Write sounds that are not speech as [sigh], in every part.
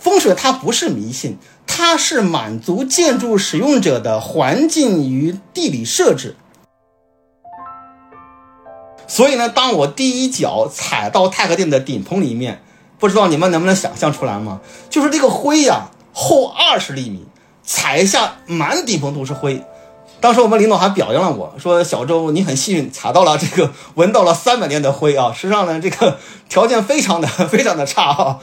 风水它不是迷信，它是满足建筑使用者的环境与地理设置。所以呢，当我第一脚踩到太和殿的顶棚里面，不知道你们能不能想象出来吗？就是这个灰呀，厚二十厘米，踩一下满顶棚都是灰。当时我们领导还表扬了我说：“小周，你很幸运，踩到了这个闻到了三百年的灰啊！实际上呢，这个条件非常的非常的差啊。”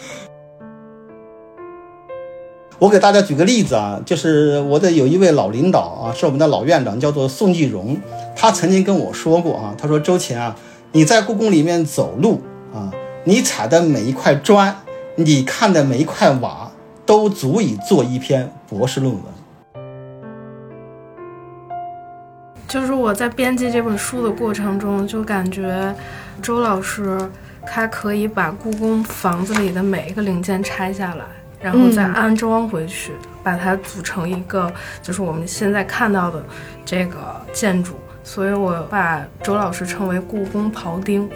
我给大家举个例子啊，就是我的有一位老领导啊，是我们的老院长，叫做宋继荣。他曾经跟我说过啊，他说周琴啊，你在故宫里面走路啊，你踩的每一块砖，你看的每一块瓦，都足以做一篇博士论文。就是我在编辑这本书的过程中，就感觉周老师他可以把故宫房子里的每一个零件拆下来。然后再安装回去，把它组成一个就是我们现在看到的这个建筑，所以我把周老师称为故宫庖丁。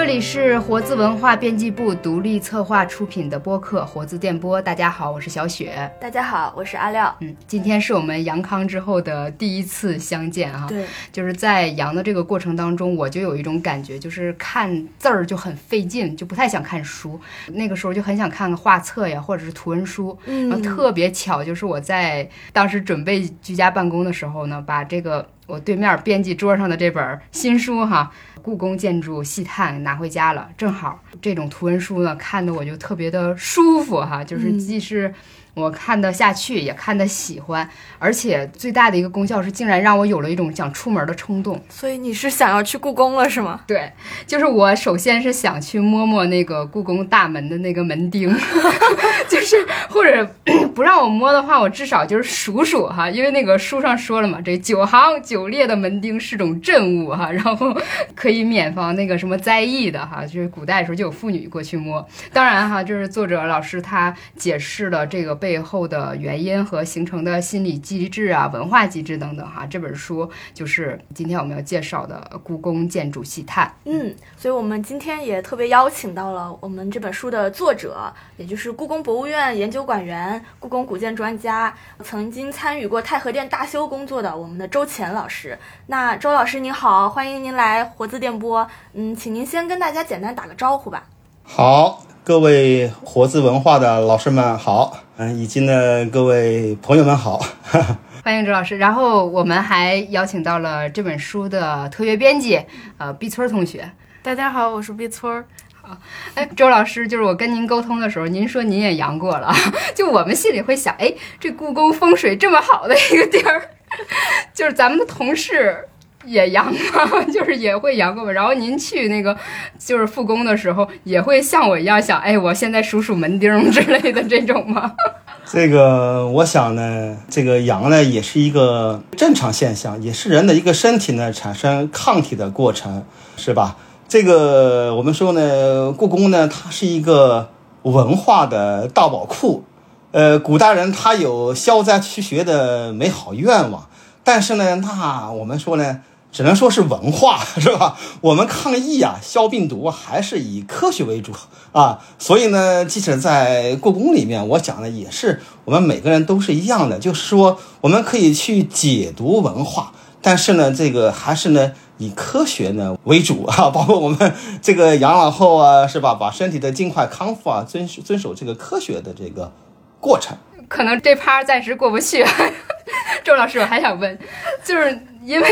这里是活字文化编辑部独立策划出品的播客《活字电波》。大家好，我是小雪。大家好，我是阿廖。嗯，今天是我们阳康之后的第一次相见哈。对，就是在阳的这个过程当中，我就有一种感觉，就是看字儿就很费劲，就不太想看书。那个时候就很想看个画册呀，或者是图文书。嗯，然后特别巧，就是我在当时准备居家办公的时候呢，把这个我对面编辑桌上的这本新书哈。故宫建筑细探拿回家了，正好这种图文书呢，看的我就特别的舒服哈，就是既是。我看得下去，也看得喜欢，而且最大的一个功效是，竟然让我有了一种想出门的冲动。所以你是想要去故宫了，是吗？对，就是我首先是想去摸摸那个故宫大门的那个门钉，[laughs] 就是或者不让我摸的话，我至少就是数数哈，因为那个书上说了嘛，这九行九列的门钉是种镇物哈，[laughs] 然后可以免防那个什么灾异的哈，就是古代的时候就有妇女过去摸。当然哈，就是作者老师他解释了这个。背后的原因和形成的心理机制啊、文化机制等等哈，这本书就是今天我们要介绍的《故宫建筑细探》。嗯，所以我们今天也特别邀请到了我们这本书的作者，也就是故宫博物院研究馆员、故宫古建专家，曾经参与过太和殿大修工作的我们的周乾老师。那周老师您好，欢迎您来活字电波。嗯，请您先跟大家简单打个招呼吧。好。各位活字文化的老师们好，嗯，以及呢各位朋友们好，[laughs] 欢迎周老师。然后我们还邀请到了这本书的特约编辑，呃，毕村同学。大家好，我是毕村。哎，周老师，就是我跟您沟通的时候，您说您也阳过了，[laughs] 就我们心里会想，哎，这故宫风水这么好的一个地儿，[laughs] 就是咱们的同事。也阳吗？[laughs] 就是也会阳过吗？然后您去那个就是复工的时候，也会像我一样想，哎，我现在数数门钉之类的这种吗？这个我想呢，这个阳呢也是一个正常现象，也是人的一个身体呢产生抗体的过程，是吧？这个我们说呢，故宫呢它是一个文化的大宝库，呃，古代人他有消灾驱邪的美好愿望，但是呢，那我们说呢。只能说是文化，[laughs] 是吧？我们抗疫啊，消病毒还是以科学为主啊。所以呢，即使在故宫里面，我讲的也是我们每个人都是一样的，就是说我们可以去解读文化，但是呢，这个还是呢以科学呢为主啊。[laughs] 包括我们这个养老后啊，是吧？把身体的尽快康复啊，遵守遵守这个科学的这个过程。可能这趴暂时过不去。[laughs] 周老师，我还想问，就是。因为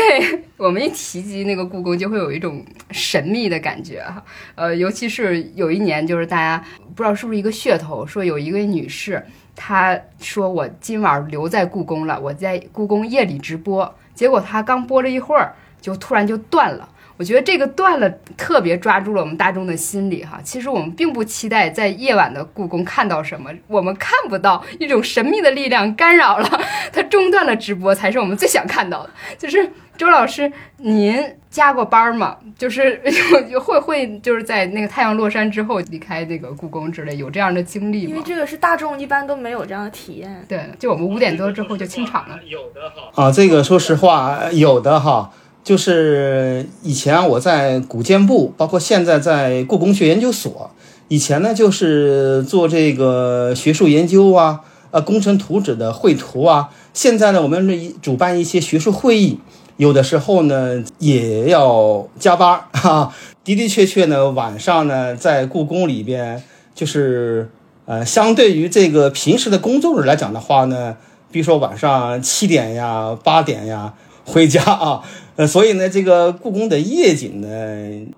我们一提及那个故宫，就会有一种神秘的感觉哈。呃，尤其是有一年，就是大家不知道是不是一个噱头，说有一位女士，她说我今晚留在故宫了，我在故宫夜里直播，结果她刚播了一会儿，就突然就断了。我觉得这个断了特别抓住了我们大众的心理哈。其实我们并不期待在夜晚的故宫看到什么，我们看不到一种神秘的力量干扰了，它中断了直播才是我们最想看到的。就是周老师，您加过班吗？就是 [laughs] 会会就是在那个太阳落山之后离开那个故宫之类，有这样的经历吗？因为这个是大众一般都没有这样的体验。对，就我们五点多之后就清场了。有的哈。啊，这个说实话，有的哈。就是以前我在古建部，包括现在在故宫学研究所，以前呢就是做这个学术研究啊，呃，工程图纸的绘图啊。现在呢，我们主办一些学术会议，有的时候呢也要加班啊。的的确确呢，晚上呢在故宫里边，就是呃，相对于这个平时的工作日来讲的话呢，比如说晚上七点呀、八点呀回家啊，呃，所以呢，这个故宫的夜景呢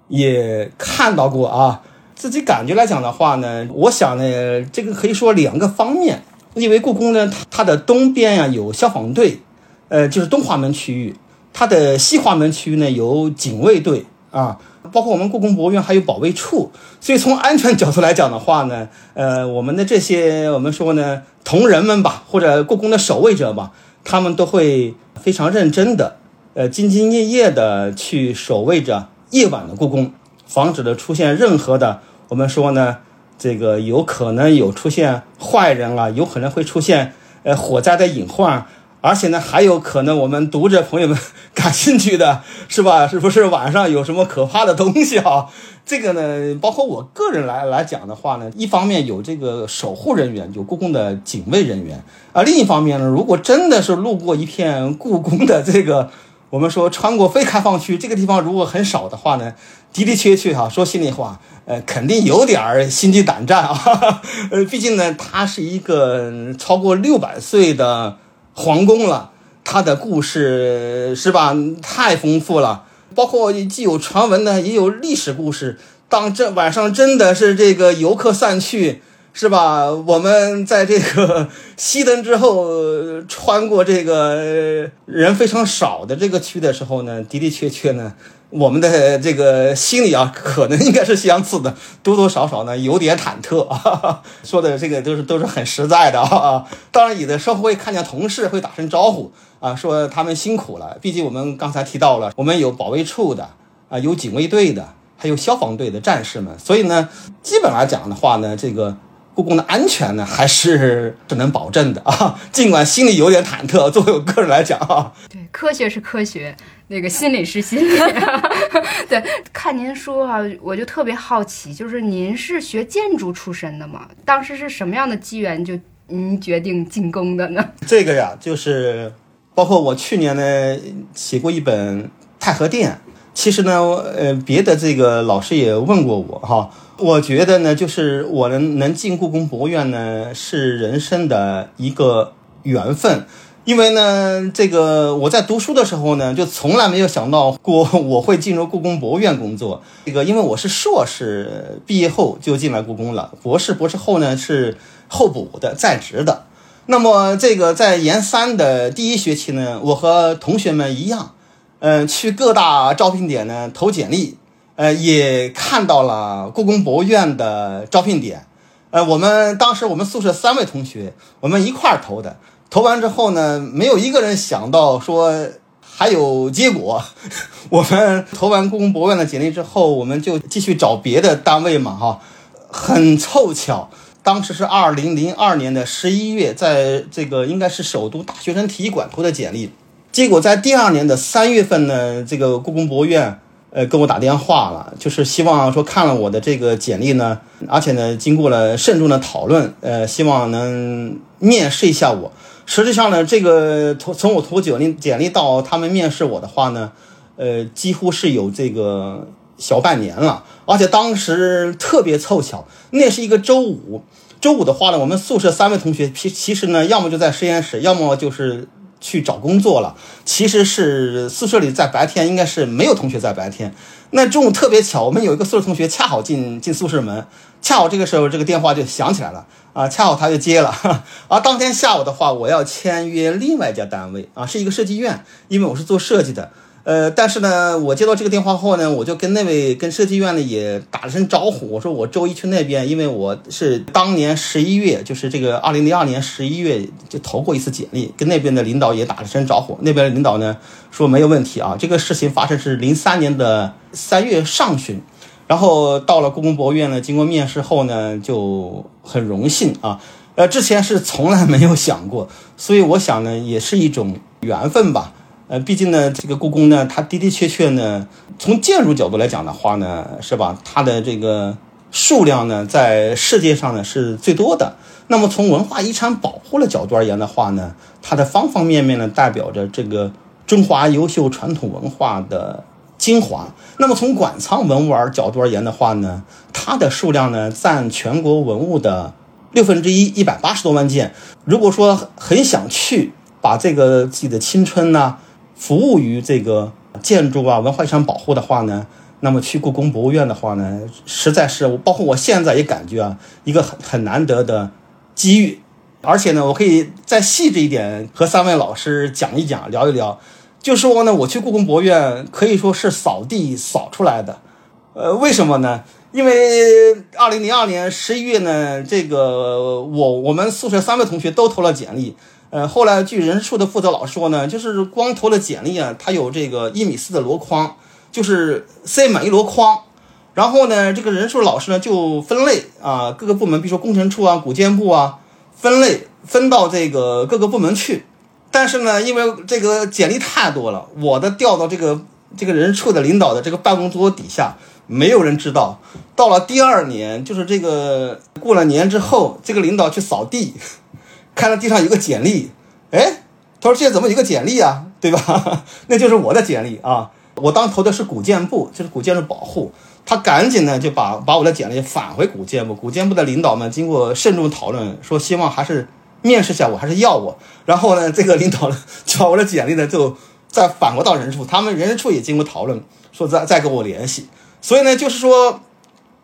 也看到过啊。自己感觉来讲的话呢，我想呢，这个可以说两个方面，因为故宫呢，它的东边呀有消防队，呃，就是东华门区域，它的西华门区域呢有警卫队啊，包括我们故宫博物院还有保卫处，所以从安全角度来讲的话呢，呃，我们的这些我们说呢同仁们吧，或者故宫的守卫者吧，他们都会非常认真的，呃，兢兢业业的去守卫着夜晚的故宫，防止的出现任何的。我们说呢，这个有可能有出现坏人啊，有可能会出现呃火灾的隐患，而且呢还有可能我们读者朋友们感兴趣的是吧？[laughs] 是不是晚上有什么可怕的东西啊？这个呢，包括我个人来来讲的话呢，一方面有这个守护人员，有故宫的警卫人员啊，另一方面呢，如果真的是路过一片故宫的这个。我们说穿过非开放区这个地方如果很少的话呢，的的确确哈，说心里话，呃，肯定有点儿心惊胆战啊。呃，[laughs] 毕竟呢，它是一个超过六百岁的皇宫了，它的故事是吧，太丰富了。包括既有传闻呢，也有历史故事。当这晚上真的是这个游客散去。是吧？我们在这个熄灯之后，穿过这个人非常少的这个区的时候呢，的的确确呢，我们的这个心里啊，可能应该是相似的，多多少少呢有点忐忑啊。[laughs] 说的这个都是都是很实在的啊。当然，有的时候会看见同事会打声招呼啊，说他们辛苦了。毕竟我们刚才提到了，我们有保卫处的啊，有警卫队的，还有消防队的战士们，所以呢，基本来讲的话呢，这个。故宫的安全呢，还是是能保证的啊。[laughs] 尽管心里有点忐忑，作为我个人来讲啊，对，科学是科学，那个心理是心理。[laughs] 对，看您说啊，我就特别好奇，就是您是学建筑出身的吗？当时是什么样的机缘，就您决定进宫的呢？[laughs] 这个呀，就是包括我去年呢写过一本《太和殿》，其实呢，呃，别的这个老师也问过我哈。我觉得呢，就是我能能进故宫博物院呢，是人生的一个缘分。因为呢，这个我在读书的时候呢，就从来没有想到过我会进入故宫博物院工作。这个，因为我是硕士毕业后就进来故宫了，博士博士后呢是候补的在职的。那么，这个在研三的第一学期呢，我和同学们一样，嗯，去各大招聘点呢投简历。呃，也看到了故宫博物院的招聘点，呃，我们当时我们宿舍三位同学，我们一块儿投的，投完之后呢，没有一个人想到说还有结果。[laughs] 我们投完故宫博物院的简历之后，我们就继续找别的单位嘛，哈，很凑巧，当时是二零零二年的十一月，在这个应该是首都大学生体育馆投的简历，结果在第二年的三月份呢，这个故宫博物院。呃，跟我打电话了，就是希望说看了我的这个简历呢，而且呢，经过了慎重的讨论，呃，希望能面试一下我。实际上呢，这个从从我投简历简历到他们面试我的话呢，呃，几乎是有这个小半年了。而且当时特别凑巧，那是一个周五，周五的话呢，我们宿舍三位同学，其其实呢，要么就在实验室，要么就是。去找工作了，其实是宿舍里在白天应该是没有同学在白天。那中午特别巧，我们有一个宿舍同学恰好进进宿舍门，恰好这个时候这个电话就响起来了啊，恰好他就接了。而 [laughs] 当天下午的话，我要签约另外一家单位啊，是一个设计院，因为我是做设计的。呃，但是呢，我接到这个电话后呢，我就跟那位跟设计院呢也打了声招呼，我说我周一去那边，因为我是当年十一月，就是这个二零零二年十一月就投过一次简历，跟那边的领导也打了声招呼。那边的领导呢说没有问题啊，这个事情发生是零三年的三月上旬，然后到了故宫博物院呢，经过面试后呢，就很荣幸啊，呃，之前是从来没有想过，所以我想呢，也是一种缘分吧。呃，毕竟呢，这个故宫呢，它的的确确呢，从建筑角度来讲的话呢，是吧？它的这个数量呢，在世界上呢是最多的。那么从文化遗产保护的角度而言的话呢，它的方方面面呢，代表着这个中华优秀传统文化的精华。那么从馆藏文物而角度而言的话呢，它的数量呢，占全国文物的六分之一，一百八十多万件。如果说很想去把这个自己的青春呢，服务于这个建筑啊、文化遗产保护的话呢，那么去故宫博物院的话呢，实在是包括我现在也感觉啊，一个很很难得的机遇。而且呢，我可以再细致一点和三位老师讲一讲、聊一聊。就说呢，我去故宫博物院可以说是扫地扫出来的。呃，为什么呢？因为二零零二年十一月呢，这个我我们宿舍三位同学都投了简历。呃，后来据人事处的负责老师说呢，就是光投了简历啊，他有这个一米四的箩筐，就是塞满一箩筐。然后呢，这个人事处老师呢就分类啊，各个部门，比如说工程处啊、古建部啊，分类分到这个各个部门去。但是呢，因为这个简历太多了，我的调到这个这个人事处的领导的这个办公桌底下，没有人知道。到了第二年，就是这个过了年之后，这个领导去扫地。看到地上有个简历，哎，他说：“这怎么有个简历啊？对吧？[laughs] 那就是我的简历啊！我当投的是古建部，就是古建筑保护。他赶紧呢就把把我的简历返回古建部。古建部的领导们经过慎重讨论，说希望还是面试下我，还是要我。然后呢，这个领导呢就把我的简历呢就再返回到人事处，他们人事处也经过讨论，说再再跟我联系。所以呢，就是说，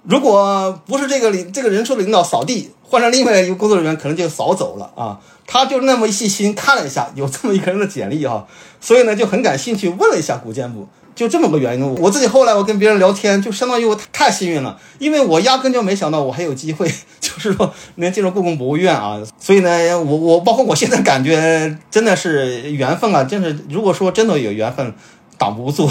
如果不是这个领这个人事处的领导扫地。换成另外一个工作人员，可能就扫走了啊。他就那么细心看了一下，[laughs] 有这么一个人的简历哈，所以呢就很感兴趣，问了一下古建部，就这么个原因。我自己后来我跟别人聊天，就相当于我太幸运了，因为我压根就没想到我还有机会，[laughs] 就是说能进入故宫博物院啊。所以呢，我我包括我现在感觉真的是缘分啊，真是如果说真的有缘分。挡不住，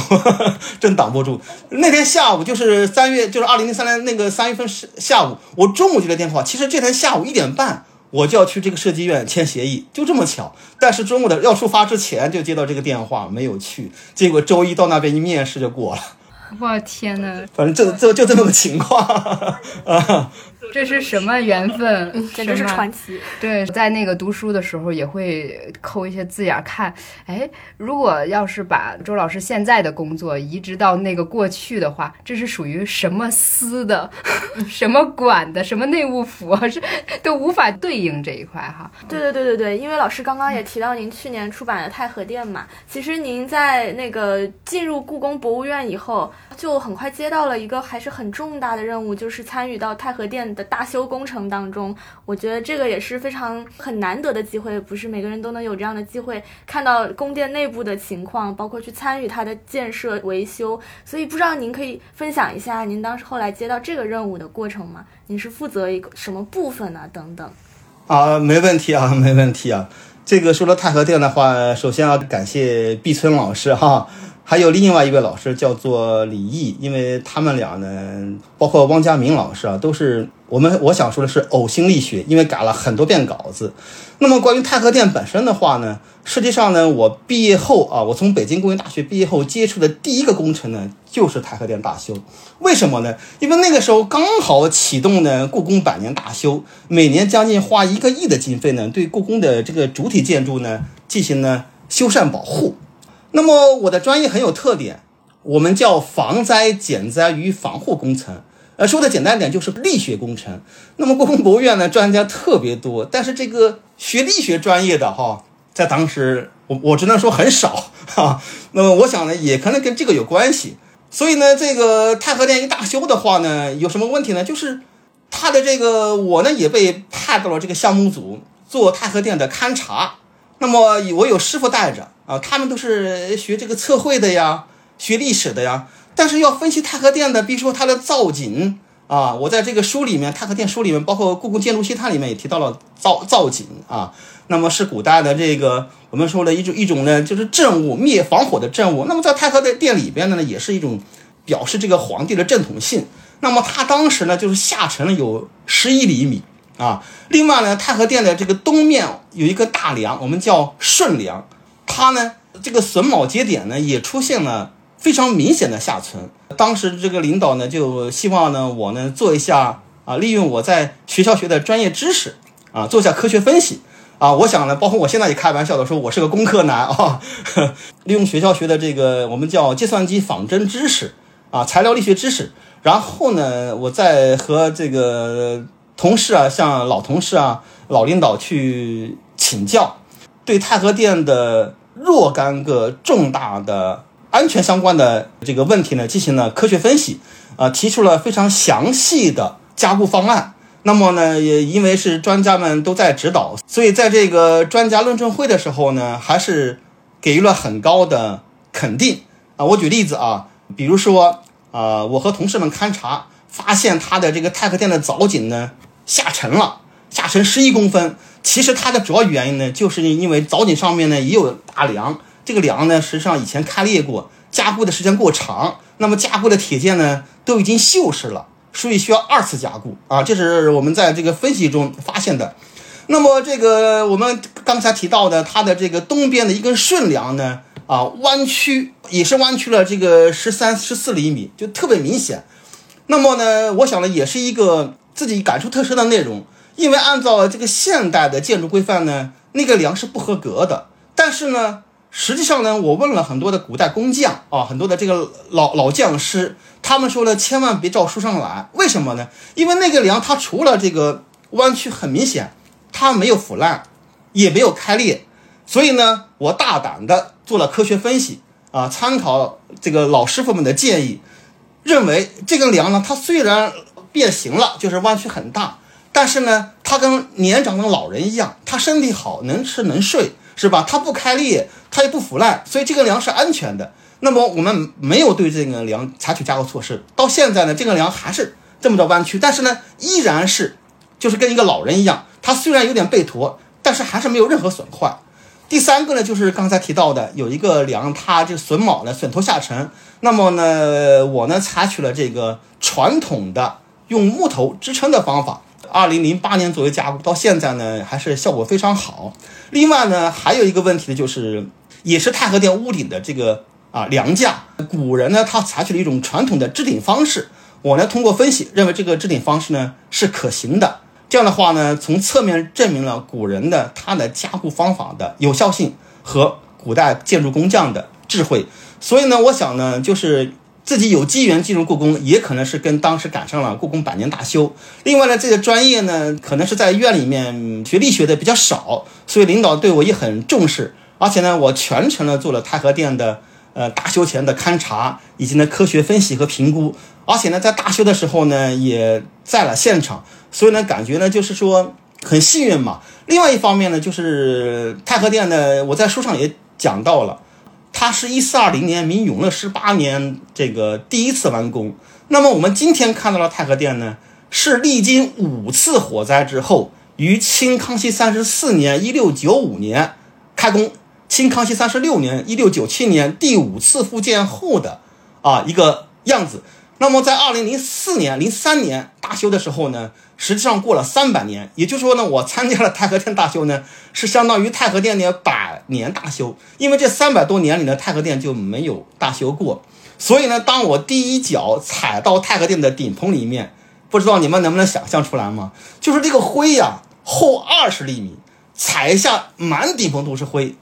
真挡不住。那天下午就是三月，就是二零零三年那个三月份下午，我中午接的电话。其实这天下午一点半我就要去这个设计院签协议，就这么巧。但是中午的要出发之前就接到这个电话，没有去。结果周一到那边一面试就过了。[laughs] 我天哪！反正就就就这么个情况 [laughs] 啊。这是什么缘分？简直是传奇。对，在那个读书的时候也会抠一些字眼看。哎，如果要是把周老师现在的工作移植到那个过去的话，这是属于什么司的、[laughs] 什么管的、什么内务府，是都无法对应这一块哈。对对对对对，因为老师刚刚也提到您去年出版的《太和殿》嘛，其实您在那个进入故宫博物院以后，就很快接到了一个还是很重大的任务，就是参与到太和殿。的大修工程当中，我觉得这个也是非常很难得的机会，不是每个人都能有这样的机会看到宫殿内部的情况，包括去参与它的建设维修。所以不知道您可以分享一下您当时后来接到这个任务的过程吗？您是负责一个什么部分呢？等等。啊，没问题啊，没问题啊。这个说到太和殿的话，首先要感谢毕村老师哈。还有另外一位老师叫做李毅，因为他们俩呢，包括汪家明老师啊，都是我们我想说的是呕心沥血，因为改了很多遍稿子。那么关于太和殿本身的话呢，实际上呢，我毕业后啊，我从北京工业大学毕业后接触的第一个工程呢，就是太和殿大修。为什么呢？因为那个时候刚好启动呢故宫百年大修，每年将近花一个亿的经费呢，对故宫的这个主体建筑呢进行呢修缮保护。那么我的专业很有特点，我们叫防灾减灾与防护工程。呃，说的简单点就是力学工程。那么故宫博物院呢，专家特别多，但是这个学力学专业的哈，在当时我我只能说很少哈。那么我想呢，也可能跟这个有关系。所以呢，这个太和殿一大修的话呢，有什么问题呢？就是它的这个我呢也被派到了这个项目组做太和殿的勘察。那么我有师傅带着。啊，他们都是学这个测绘的呀，学历史的呀。但是要分析太和殿的，比如说它的造景啊，我在这个书里面，太和殿书里面，包括《故宫建筑系探》里面也提到了造造景啊。那么是古代的这个我们说的一种一种呢，就是镇物灭防火的镇物。那么在太和殿里边的呢，也是一种表示这个皇帝的正统性。那么它当时呢，就是下沉了有十一厘米啊。另外呢，太和殿的这个东面有一个大梁，我们叫顺梁。它呢，这个榫卯节点呢也出现了非常明显的下沉。当时这个领导呢，就希望呢我呢做一下啊，利用我在学校学的专业知识啊，做一下科学分析啊。我想呢，包括我现在也开玩笑的说，我是个工科男啊，利用学校学的这个我们叫计算机仿真知识啊，材料力学知识，然后呢，我再和这个同事啊，像老同事啊、老领导去请教，对太和殿的若干个重大的。安全相关的这个问题呢，进行了科学分析，啊，提出了非常详细的加固方案。那么呢，也因为是专家们都在指导，所以在这个专家论证会的时候呢，还是给予了很高的肯定啊。我举例子啊，比如说啊，我和同事们勘察，发现它的这个太和殿的藻井呢下沉了，下沉十一公分。其实它的主要原因呢，就是因为藻井上面呢也有大梁。这个梁呢，实际上以前开裂过，加固的时间过长，那么加固的铁件呢都已经锈蚀了，所以需要二次加固啊。这是我们在这个分析中发现的。那么这个我们刚才提到的，它的这个东边的一根顺梁呢，啊，弯曲也是弯曲了这个十三十四厘米，就特别明显。那么呢，我想呢，也是一个自己感触特深的内容，因为按照这个现代的建筑规范呢，那个梁是不合格的，但是呢。实际上呢，我问了很多的古代工匠啊，很多的这个老老匠师，他们说呢，千万别照书上来。为什么呢？因为那个梁它除了这个弯曲很明显，它没有腐烂，也没有开裂。所以呢，我大胆的做了科学分析啊，参考这个老师傅们的建议，认为这根梁呢，它虽然变形了，就是弯曲很大，但是呢，它跟年长的老人一样，他身体好，能吃能睡。是吧？它不开裂，它也不腐烂，所以这个梁是安全的。那么我们没有对这个梁采取加固措施，到现在呢，这个梁还是这么着弯曲，但是呢，依然是就是跟一个老人一样，它虽然有点背驼，但是还是没有任何损坏。第三个呢，就是刚才提到的，有一个梁，它这榫卯呢榫头下沉，那么呢，我呢采取了这个传统的用木头支撑的方法。二零零八年左右加固，到现在呢还是效果非常好。另外呢，还有一个问题呢，就是也是太和殿屋顶的这个啊梁架，古人呢他采取了一种传统的支顶方式。我呢通过分析认为这个支顶方式呢是可行的。这样的话呢，从侧面证明了古人的他的加固方法的有效性和古代建筑工匠的智慧。所以呢，我想呢就是。自己有机缘进入故宫，也可能是跟当时赶上了故宫百年大修。另外呢，这个专业呢，可能是在院里面学力学的比较少，所以领导对我也很重视。而且呢，我全程呢做了太和殿的呃大修前的勘察，以及呢科学分析和评估。而且呢，在大修的时候呢，也在了现场，所以呢，感觉呢就是说很幸运嘛。另外一方面呢，就是太和殿呢，我在书上也讲到了。它是一四二零年，明永乐十八年，这个第一次完工。那么我们今天看到的太和殿呢，是历经五次火灾之后，于清康熙三十四年（一六九五年）开工，清康熙三十六年（一六九七年）第五次复建后的啊一个样子。那么在二零零四年、零三年大修的时候呢？实际上过了三百年，也就是说呢，我参加了太和殿大修呢，是相当于太和殿的百年大修。因为这三百多年里呢，太和殿就没有大修过，所以呢，当我第一脚踩到太和殿的顶棚里面，不知道你们能不能想象出来吗？就是这个灰呀，厚二十厘米，踩一下满顶棚都是灰。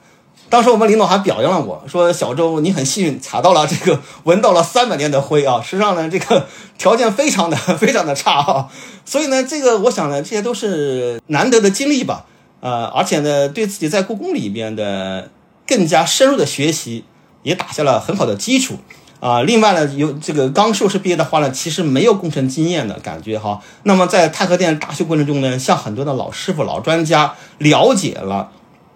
当时我们领导还表扬了我说：“小周，你很幸运，踩到了这个，闻到了三百年的灰啊！实际上呢，这个条件非常的 [laughs] 非常的差啊。所以呢，这个我想呢，这些都是难得的经历吧。呃，而且呢，对自己在故宫里边的更加深入的学习，也打下了很好的基础啊。另外呢，有这个刚硕士毕业的话呢，其实没有工程经验的感觉哈。那么在太和殿大修过程中呢，向很多的老师傅、老专家了解了。”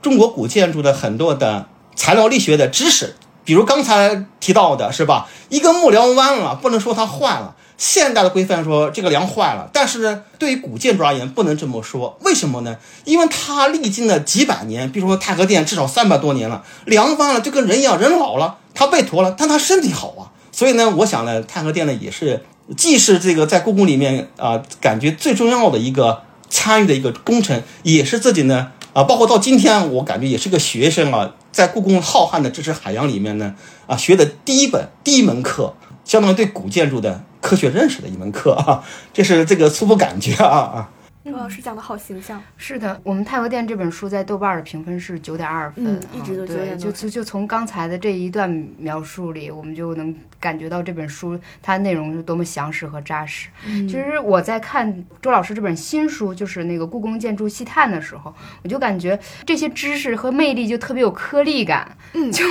中国古建筑的很多的材料力学的知识，比如刚才提到的是吧？一个木梁弯了，不能说它坏了。现代的规范说这个梁坏了，但是呢，对于古建筑而言不能这么说。为什么呢？因为它历经了几百年，比如说太和殿至少三百多年了，梁弯了就跟人一样，人老了，他背驼了，但他身体好啊。所以呢，我想呢，太和殿呢也是既是这个在故宫里面啊，感觉最重要的一个参与的一个工程，也是自己呢。啊，包括到今天，我感觉也是个学生啊，在故宫浩瀚的知识海洋里面呢，啊，学的第一本第一门课，相当于对古建筑的科学认识的一门课啊，这是这个初步感觉啊啊。周老师讲的好形象，是的，我们太和殿这本书在豆瓣的评分是九点二分，嗯一直都啊9.2对，就就就从刚才的这一段描述里，我们就能感觉到这本书它内容是多么详实和扎实。嗯其实我在看周老师这本新书，就是那个《故宫建筑细探》的时候，我就感觉这些知识和魅力就特别有颗粒感。嗯 [laughs] 就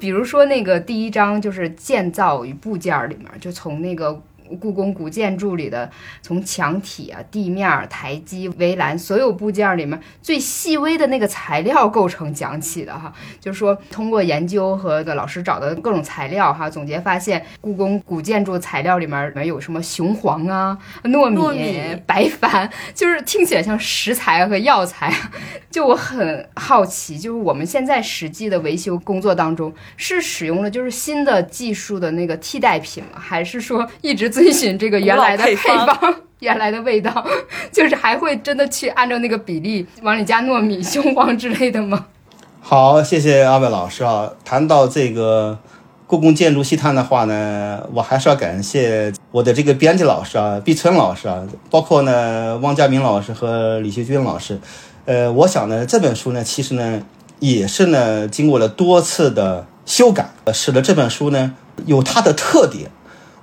比如说那个第一章就是建造与部件儿里面，就从那个。故宫古建筑里的，从墙体啊、地面儿、台基、围栏所有部件儿里面最细微的那个材料构成讲起的哈，就是说通过研究和老师找的各种材料哈，总结发现故宫古建筑材料里面里面有什么雄黄啊、糯米、糯米白矾，就是听起来像食材和药材。就我很好奇，就是我们现在实际的维修工作当中，是使用了就是新的技术的那个替代品吗？还是说一直遵循这个原来的配方方？原来的味道，就是还会真的去按照那个比例往里加糯米、[laughs] 雄黄之类的吗？好，谢谢二位老师啊。谈到这个故宫建筑细探的话呢，我还是要感谢我的这个编辑老师啊，毕春老师啊，包括呢汪家明老师和李学军老师。呃，我想呢，这本书呢，其实呢也是呢经过了多次的修改，呃使得这本书呢有它的特点。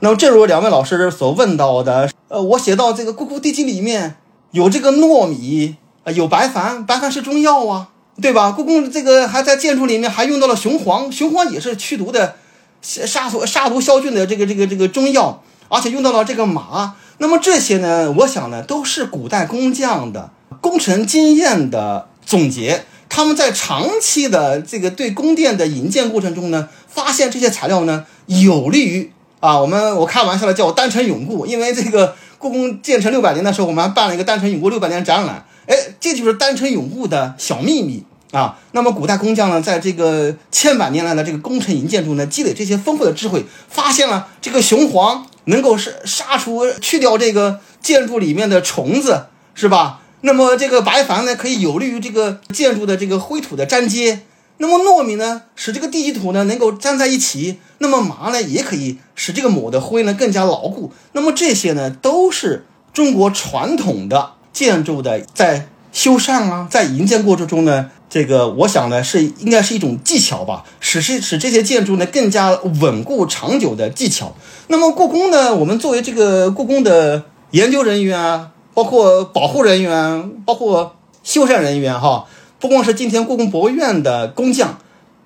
那么，正如两位老师所问到的，呃，我写到这个《故宫地基》里面有这个糯米，呃，有白矾，白矾是中药啊，对吧？故宫这个还在建筑里面还用到了雄黄，雄黄也是驱毒的、杀杀毒杀毒消菌的这个这个这个中药，而且用到了这个麻。那么这些呢，我想呢，都是古代工匠的工程经验的总结。他们在长期的这个对宫殿的引荐过程中呢，发现这些材料呢有利于啊，我们我开玩笑的叫我单城永固，因为这个故宫建成六百年的时候，我们还办了一个单城永固六百年展览，哎，这就是单城永固的小秘密啊。那么古代工匠呢，在这个千百年来的这个工程营建筑呢，积累这些丰富的智慧，发现了这个雄黄能够是杀除去掉这个建筑里面的虫子，是吧？那么这个白矾呢，可以有利于这个建筑的这个灰土的粘接。那么糯米呢，使这个地基土呢能够粘在一起。那么麻呢，也可以使这个抹的灰呢更加牢固。那么这些呢，都是中国传统的建筑的在修缮啊，在营建过程中呢，这个我想呢是应该是一种技巧吧，使使使这些建筑呢更加稳固长久的技巧。那么故宫呢，我们作为这个故宫的研究人员啊，包括保护人员，包括修缮人员哈，不光是今天故宫博物院的工匠，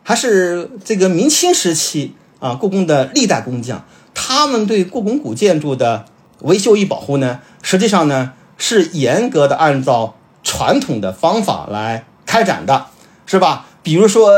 还是这个明清时期啊故宫的历代工匠，他们对故宫古建筑的维修与保护呢，实际上呢是严格的按照传统的方法来开展的，是吧？比如说，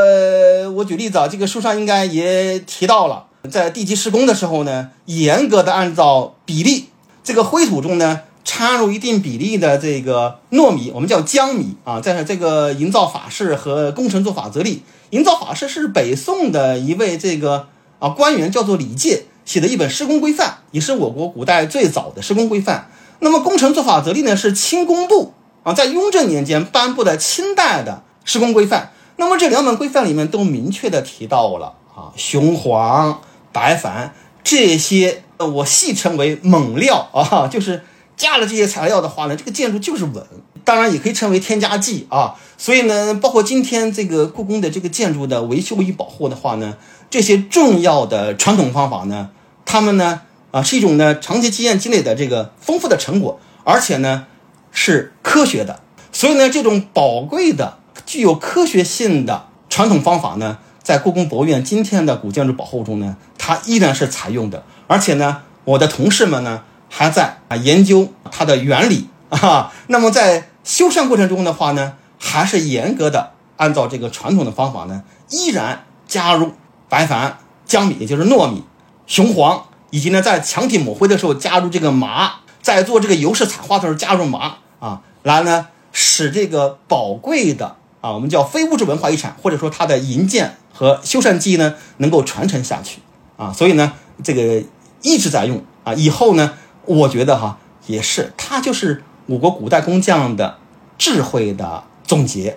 我举例子啊，这个书上应该也提到了，在地基施工的时候呢，严格的按照比例，这个灰土中呢掺入一定比例的这个糯米，我们叫江米啊，在这个营造法式和工程做法则例。营造法式是北宋的一位这个啊官员，叫做李诫写的一本施工规范，也是我国古代最早的施工规范。那么工程做法则例呢，是清工部啊在雍正年间颁布的清代的施工规范。那么这两本规范里面都明确的提到了啊雄黄、白矾这些，呃我戏称为猛料啊，就是加了这些材料的话呢，这个建筑就是稳。当然也可以称为添加剂啊。所以呢，包括今天这个故宫的这个建筑的维修与保护的话呢，这些重要的传统方法呢，他们呢啊是一种呢长期经验积累的这个丰富的成果，而且呢是科学的。所以呢，这种宝贵的、具有科学性的传统方法呢，在故宫博物院今天的古建筑保护中呢，它依然是采用的。而且呢，我的同事们呢还在啊研究它的原理 [laughs] 啊。那么在修缮过程中的话呢，还是严格的按照这个传统的方法呢，依然加入白矾、江米，也就是糯米、雄黄，以及呢在墙体抹灰的时候加入这个麻，在做这个油饰彩画的时候加入麻啊，来呢使这个宝贵的啊我们叫非物质文化遗产，或者说它的营建和修缮技艺呢能够传承下去啊，所以呢这个一直在用啊，以后呢我觉得哈也是它就是我国古代工匠的智慧的总结。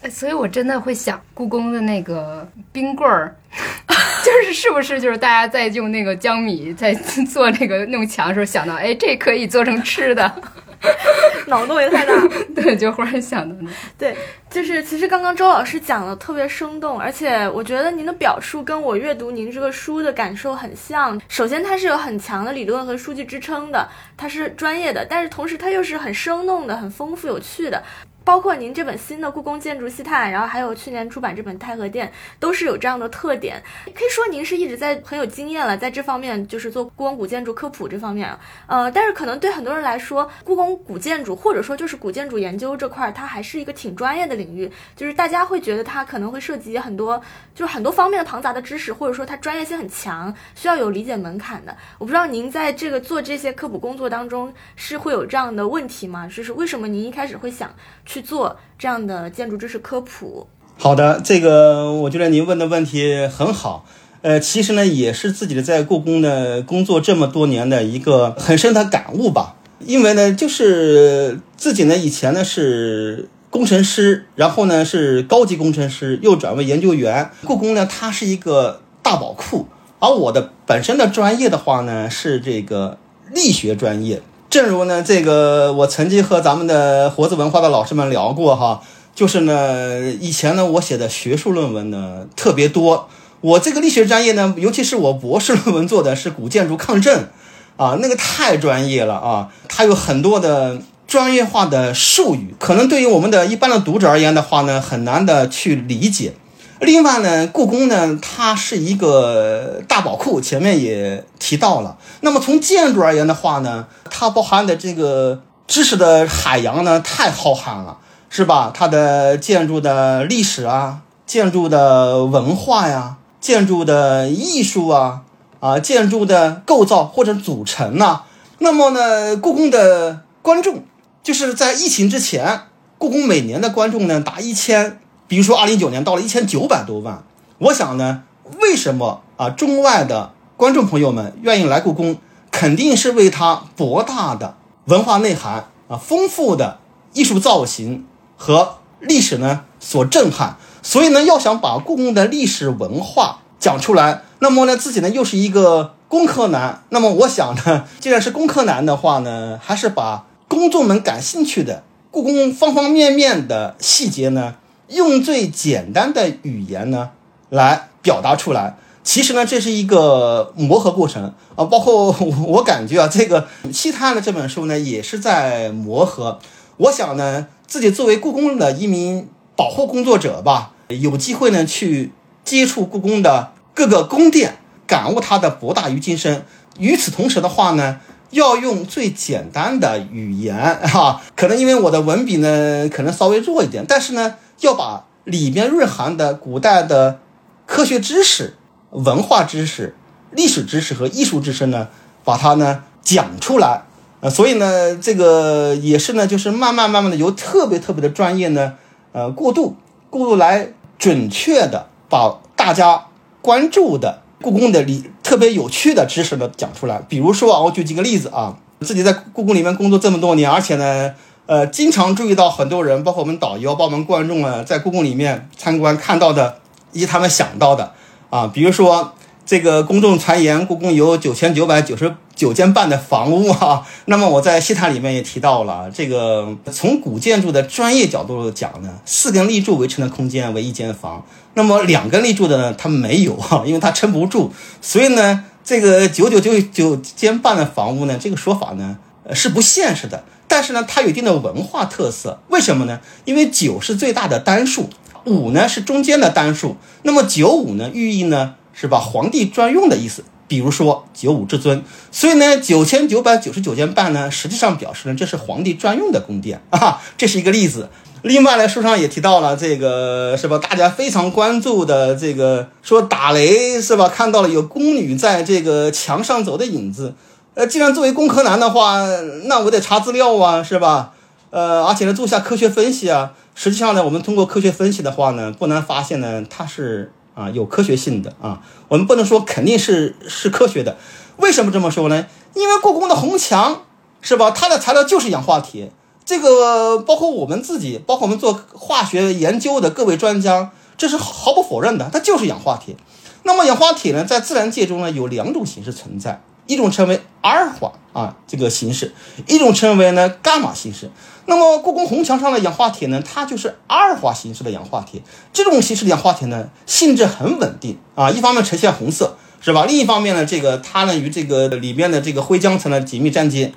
哎所以我真的会想，故宫的那个冰棍儿，[laughs] 就是是不是就是大家在用那个江米在做那个弄墙的时候想到，哎，这可以做成吃的，[laughs] 脑洞也太大。[laughs] 对，就忽然想到那。对，就是其实刚刚周老师讲的特别生动，而且我觉得您的表述跟我阅读您这个书的感受很像。首先，它是有很强的理论和数据支撑的，它是专业的，但是同时它又是很生动的、很丰富有趣的。包括您这本新的《故宫建筑西探》，然后还有去年出版这本《太和殿》，都是有这样的特点。可以说您是一直在很有经验了，在这方面就是做故宫古建筑科普这方面。呃，但是可能对很多人来说，故宫古建筑或者说就是古建筑研究这块，它还是一个挺专业的领域，就是大家会觉得它可能会涉及很多，就是很多方面的庞杂的知识，或者说它专业性很强，需要有理解门槛的。我不知道您在这个做这些科普工作当中是会有这样的问题吗？就是为什么您一开始会想去去做这样的建筑知识科普？好的，这个我觉得您问的问题很好。呃，其实呢，也是自己的在故宫呢工作这么多年的一个很深的感悟吧。因为呢，就是自己呢以前呢是工程师，然后呢是高级工程师，又转为研究员。故宫呢，它是一个大宝库，而我的本身的专业的话呢是这个力学专业。正如呢，这个我曾经和咱们的活字文化的老师们聊过哈，就是呢，以前呢我写的学术论文呢特别多。我这个力学专业呢，尤其是我博士论文做的是古建筑抗震，啊，那个太专业了啊，[laughs] 它有很多的专业化的术语，可能对于我们的一般的读者而言的话呢，很难的去理解。另外呢，故宫呢，它是一个大宝库，前面也提到了。那么从建筑而言的话呢，它包含的这个知识的海洋呢，太浩瀚了，是吧？它的建筑的历史啊，建筑的文化呀，建筑的艺术啊，啊，建筑的构造或者组成呐、那么呢，故宫的观众就是在疫情之前，故宫每年的观众呢达一千。比如说，二零一九年到了一千九百多万。我想呢，为什么啊中外的观众朋友们愿意来故宫，肯定是为它博大的文化内涵啊、丰富的艺术造型和历史呢所震撼。所以呢，要想把故宫的历史文化讲出来，那么呢，自己呢又是一个工科男。那么我想呢，[laughs] 既然是工科男的话呢，还是把公众们感兴趣的故宫方方面面的细节呢。用最简单的语言呢来表达出来。其实呢，这是一个磨合过程啊，包括我感觉啊，这个《西探》的这本书呢，也是在磨合。我想呢，自己作为故宫的一名保护工作者吧，有机会呢去接触故宫的各个宫殿，感悟它的博大于精深。与此同时的话呢，要用最简单的语言哈、可能因为我的文笔呢，可能稍微弱一点，但是呢。要把里面蕴含的古代的科学知识、文化知识、历史知识和艺术知识呢，把它呢讲出来。呃，所以呢，这个也是呢，就是慢慢慢慢的由特别特别的专业呢，呃，过渡过渡来准确的把大家关注的故宫的里特别有趣的知识呢讲出来。比如说啊，我举几个例子啊，自己在故宫里面工作这么多年，而且呢。呃，经常注意到很多人，包括我们导游、包括我们观众啊，在故宫里面参观看到的，以及他们想到的啊，比如说这个公众传言，故宫有九千九百九十九间半的房屋啊。[laughs] 那么我在西谈里面也提到了，这个从古建筑的专业角度讲呢，四根立柱围成的空间为一间房，那么两根立柱的呢，它没有哈，因为它撑不住，所以呢，这个九九九九间半的房屋呢，这个说法呢，呃，是不现实的。但是呢，它有一定的文化特色，为什么呢？因为九是最大的单数，五呢是中间的单数，那么九五呢寓意呢是吧皇帝专用的意思，比如说九五至尊，所以呢九千九百九十九间半呢，实际上表示呢这是皇帝专用的宫殿 [laughs] 啊，这是一个例子。另外呢，书上也提到了这个是吧？大家非常关注的这个说打雷是吧？看到了有宫女在这个墙上走的影子。呃，既然作为工科男的话，那我得查资料啊，是吧？呃，而且呢，做一下科学分析啊。实际上呢，我们通过科学分析的话呢，不难发现呢，它是啊有科学性的啊。我们不能说肯定是是科学的。为什么这么说呢？因为故宫的红墙是吧？它的材料就是氧化铁，这个包括我们自己，包括我们做化学研究的各位专家，这是毫不否认的，它就是氧化铁。那么氧化铁呢，在自然界中呢有两种形式存在，一种称为阿尔法啊这个形式，一种称为呢伽马形式。那么故宫红墙上的氧化铁呢，它就是阿尔法形式的氧化铁。这种形式的氧化铁呢，性质很稳定啊，一方面呈现红色，是吧？另一方面呢，这个它呢与这个里面的这个灰浆层呢紧密粘接。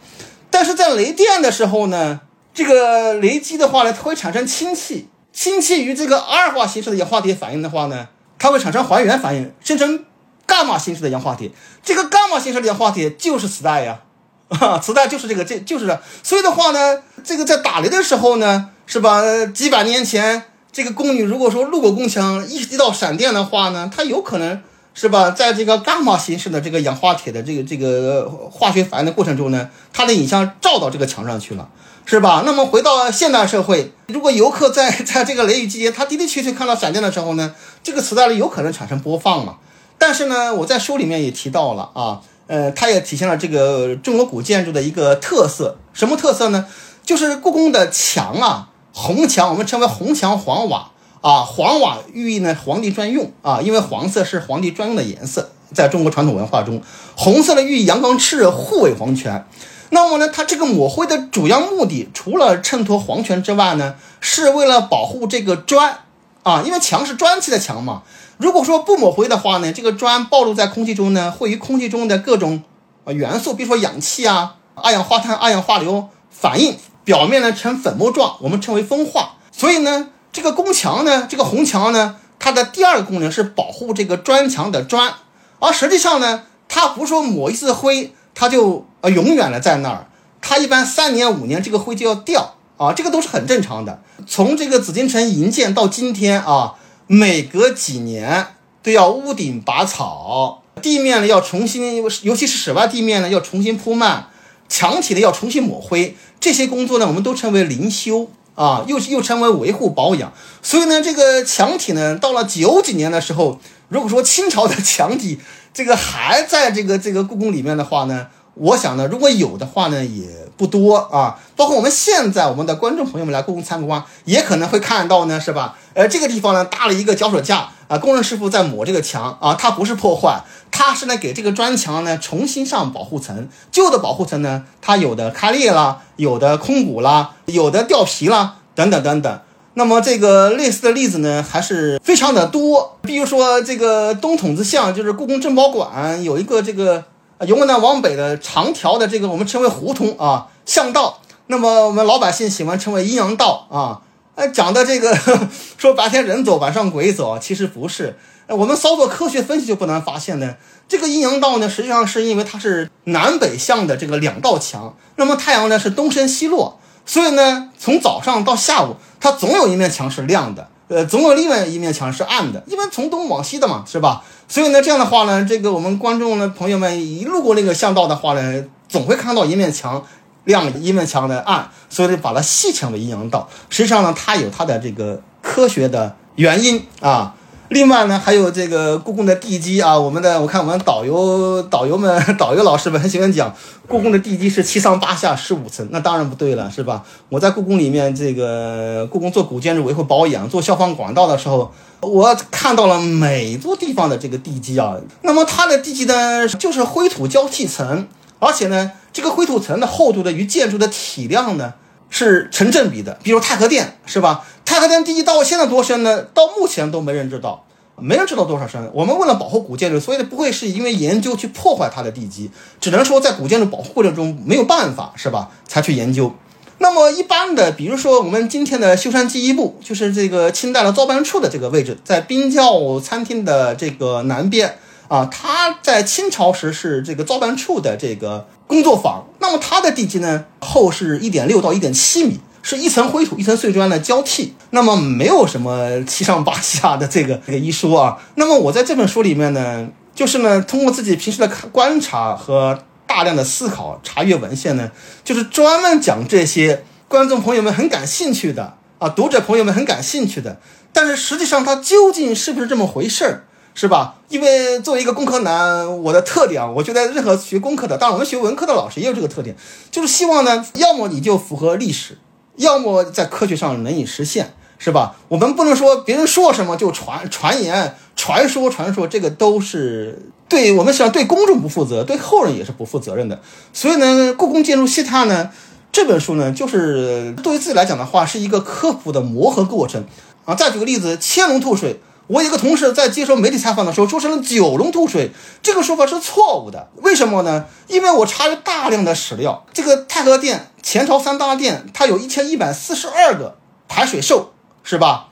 但是在雷电的时候呢，这个雷击的话呢，它会产生氢气，氢气与这个阿尔法形式的氧化铁反应的话呢，它会产生还原反应，生成伽马形式的氧化铁。这个伽马形式的氧化铁就是磁带呀。啊，[laughs] 磁带就是这个，这就是的。所以的话呢，这个在打雷的时候呢，是吧？几百年前，这个宫女如果说路过宫墙，一一道闪电的话呢，它有可能是吧，在这个伽马形式的这个氧化铁的这个这个化学反应的过程中呢，它的影像照到这个墙上去了，是吧？那么回到现代社会，如果游客在在这个雷雨季节，他的的确确看到闪电的时候呢，这个磁带里有可能产生播放嘛？但是呢，我在书里面也提到了啊。呃，它也体现了这个中国古建筑的一个特色，什么特色呢？就是故宫的墙啊，红墙，我们称为红墙黄瓦啊，黄瓦寓意呢皇帝专用啊，因为黄色是皇帝专用的颜色，在中国传统文化中，红色的寓意阳刚炽热，护卫皇权。那么呢，它这个抹灰的主要目的，除了衬托皇权之外呢，是为了保护这个砖啊，因为墙是砖砌的墙嘛。如果说不抹灰的话呢，这个砖暴露在空气中呢，会与空气中的各种啊元素，比如说氧气啊、二氧化碳、二氧化硫反应，表面呢呈粉末状，我们称为风化。所以呢，这个宫墙呢，这个红墙呢，它的第二个功能是保护这个砖墙的砖，而实际上呢，它不是说抹一次灰，它就呃永远的在那儿，它一般三年五年这个灰就要掉啊，这个都是很正常的。从这个紫禁城营建到今天啊。每隔几年都要屋顶拔草，地面呢要重新，尤其是室外地面呢要重新铺漫，墙体呢要重新抹灰，这些工作呢我们都称为临修啊，又又称为维护保养。所以呢，这个墙体呢到了九几年的时候，如果说清朝的墙体这个还在这个这个故宫里面的话呢。我想呢，如果有的话呢，也不多啊。包括我们现在我们的观众朋友们来故宫参观，也可能会看到呢，是吧？呃，这个地方呢搭了一个脚手架啊，工人师傅在抹这个墙啊，它不是破坏，它是呢给这个砖墙呢重新上保护层。旧的保护层呢，它有的开裂了，有的空鼓了，有的掉皮了，等等等等。那么这个类似的例子呢，还是非常的多。比如说这个东筒子巷，就是故宫珍宝馆有一个这个。由南往北的长条的这个我们称为胡同啊巷道，那么我们老百姓喜欢称为阴阳道啊。哎，讲的这个 [laughs] 说白天人走，晚上鬼走，其实不是。我们稍作科学分析就不难发现呢，这个阴阳道呢，实际上是因为它是南北向的这个两道墙，那么太阳呢是东升西落，所以呢从早上到下午，它总有一面墙是亮的。呃，总有另外一面墙是暗的，因为从东往西的嘛，是吧？所以呢，这样的话呢，这个我们观众呢朋友们一路过那个巷道的话呢，总会看到一面墙亮，一面墙的暗，所以就把它戏称为阴阳道。实际上呢，它有它的这个科学的原因啊。另外呢，还有这个故宫的地基啊，我们的我看我们导游导游们导游老师们很喜欢讲，故宫的地基是七上八下十五层，那当然不对了，是吧？我在故宫里面这个故宫做古建筑维护保养、做消防管道的时候，我看到了每座地方的这个地基啊，那么它的地基呢就是灰土交替层，而且呢这个灰土层的厚度呢与建筑的体量呢。是成正比的，比如太和殿是吧？太和殿地基到现在多深呢？到目前都没人知道，没人知道多少深。我们为了保护古建筑，所以不会是因为研究去破坏它的地基，只能说在古建筑保护过程中没有办法是吧？才去研究。那么一般的，比如说我们今天的修山记忆部，就是这个清代的造办处的这个位置，在冰窖餐厅的这个南边啊，它在清朝时是这个造办处的这个。工作坊，那么它的地基呢，厚是一点六到一点七米，是一层灰土一层碎砖的交替，那么没有什么七上八下的这个这个一说啊。那么我在这本书里面呢，就是呢，通过自己平时的观察和大量的思考、查阅文献呢，就是专门讲这些观众朋友们很感兴趣的啊，读者朋友们很感兴趣的，但是实际上它究竟是不是这么回事儿？是吧？因为作为一个工科男，我的特点啊，我觉得任何学工科的，当然我们学文科的老师也有这个特点，就是希望呢，要么你就符合历史要么在科学上能以实现，是吧？我们不能说别人说什么就传传言、传说、传说，这个都是对我们实际上对公众不负责，对后人也是不负责任的。所以呢，《故宫建筑西探》呢这本书呢，就是对于自己来讲的话，是一个科普的磨合过程啊。再举个例子，千龙吐水。我有个同事在接受媒体采访的时候说成了九龙吐水，这个说法是错误的。为什么呢？因为我查阅大量的史料，这个太和殿前朝三大殿，它有一千一百四十二个排水兽，是吧？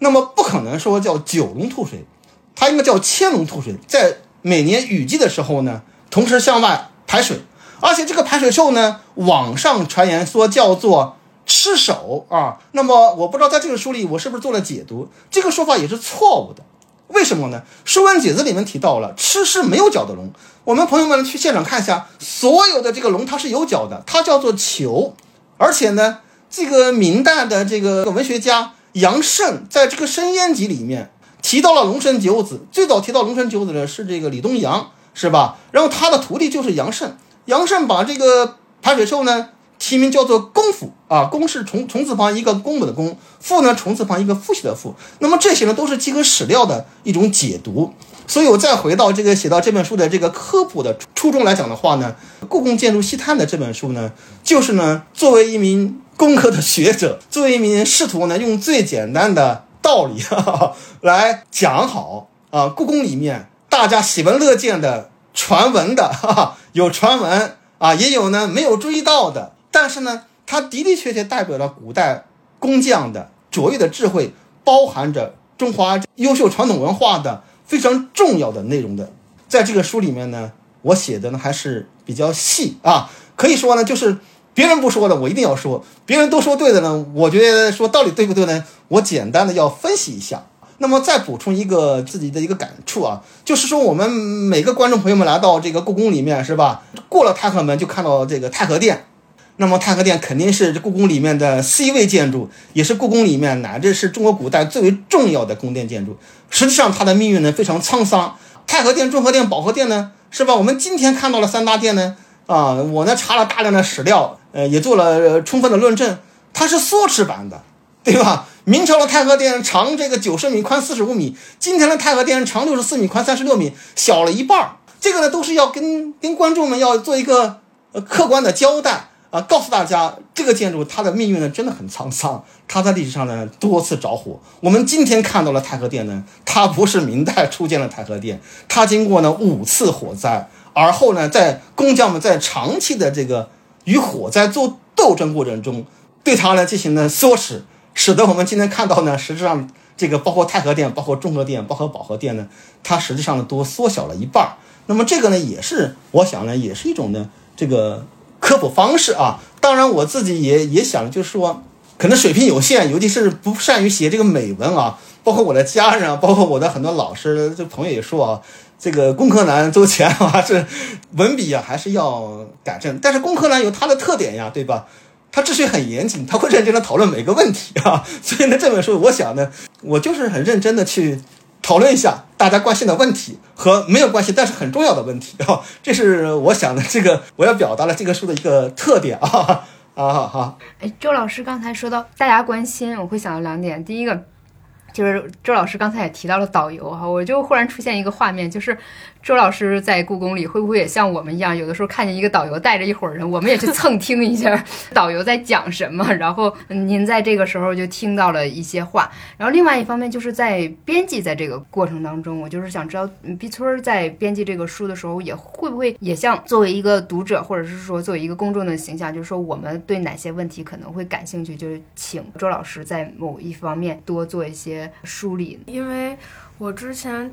那么不可能说叫九龙吐水，它应该叫千龙吐水，在每年雨季的时候呢，同时向外排水，而且这个排水兽呢，网上传言说叫做。吃手啊，那么我不知道在这个书里我是不是做了解读，这个说法也是错误的。为什么呢？《说文解字》里面提到了吃是没有脚的龙。我们朋友们去现场看一下，所有的这个龙它是有脚的，它叫做球。而且呢，这个明代的这个文学家杨慎在这个《深烟集》里面提到了龙神九子，最早提到龙神九子的是这个李东阳，是吧？然后他的徒弟就是杨慎，杨慎把这个排水兽呢。题名叫做“公府”啊，“公”是虫虫字旁一个公母的“公”，“父”呢虫字旁一个复习的“复”。那么这些呢都是结合史料的一种解读。所以我再回到这个写到这本书的这个科普的初衷来讲的话呢，《故宫建筑西探》的这本书呢，就是呢作为一名工科的学者，作为一名试图呢用最简单的道理哈 [laughs] 哈来讲好啊，故宫里面大家喜闻乐见的传闻的哈哈，有传闻啊，也有呢没有注意到的。但是呢，它的的确确代表了古代工匠的卓越的智慧，包含着中华优秀传统文化的非常重要的内容的。在这个书里面呢，我写的呢还是比较细啊，可以说呢，就是别人不说的，我一定要说；别人都说对的呢，我觉得说到底对不对呢？我简单的要分析一下。那么再补充一个自己的一个感触啊，就是说我们每个观众朋友们来到这个故宫里面是吧？过了太和门就看到这个太和殿。那么太和殿肯定是故宫里面的 C 位建筑，也是故宫里面乃至是中国古代最为重要的宫殿建筑。实际上它的命运呢非常沧桑。太和殿、中和殿、保和殿呢，是吧？我们今天看到了三大殿呢，啊，我呢查了大量的史料，呃，也做了充分的论证，它是缩尺版的，对吧？明朝的太和殿长这个九十米，宽四十五米，今天的太和殿长六十四米，宽三十六米，小了一半儿。这个呢都是要跟跟观众们要做一个客观的交代。啊，告诉大家，这个建筑它的命运呢真的很沧桑，它在历史上呢多次着火。我们今天看到了太和殿呢，它不是明代初建的太和殿，它经过呢五次火灾，而后呢在工匠们在长期的这个与火灾做斗争过程中，对它呢进行了缩尺，使得我们今天看到呢，实质上这个包括太和殿、包括中和殿、包括保和殿呢，它实际上呢多缩小了一半。那么这个呢也是，我想呢也是一种呢这个。科普方式啊，当然我自己也也想，就是说，可能水平有限，尤其是不善于写这个美文啊。包括我的家人啊，包括我的很多老师、这朋友也说啊，这个工科男周钱啊，[laughs] 是文笔啊，还是要改正。但是工科男有他的特点呀，对吧？他秩序很严谨，他会认真的讨论每个问题啊。所以呢，这本书我想呢，我就是很认真的去。讨论一下大家关心的问题和没有关系但是很重要的问题啊，[laughs] 这是我想的这个我要表达了这个书的一个特点啊 [laughs] 啊好。哎，周老师刚才说到大家关心，我会想到两点，第一个就是周老师刚才也提到了导游哈，我就忽然出现一个画面，就是。周老师在故宫里会不会也像我们一样，有的时候看见一个导游带着一伙人，我们也去蹭听一下 [laughs] 导游在讲什么，然后您在这个时候就听到了一些话。然后另外一方面就是在编辑在这个过程当中，我就是想知道毕村在编辑这个书的时候，也会不会也像作为一个读者，或者是说作为一个公众的形象，就是说我们对哪些问题可能会感兴趣，就是请周老师在某一方面多做一些梳理，因为我之前。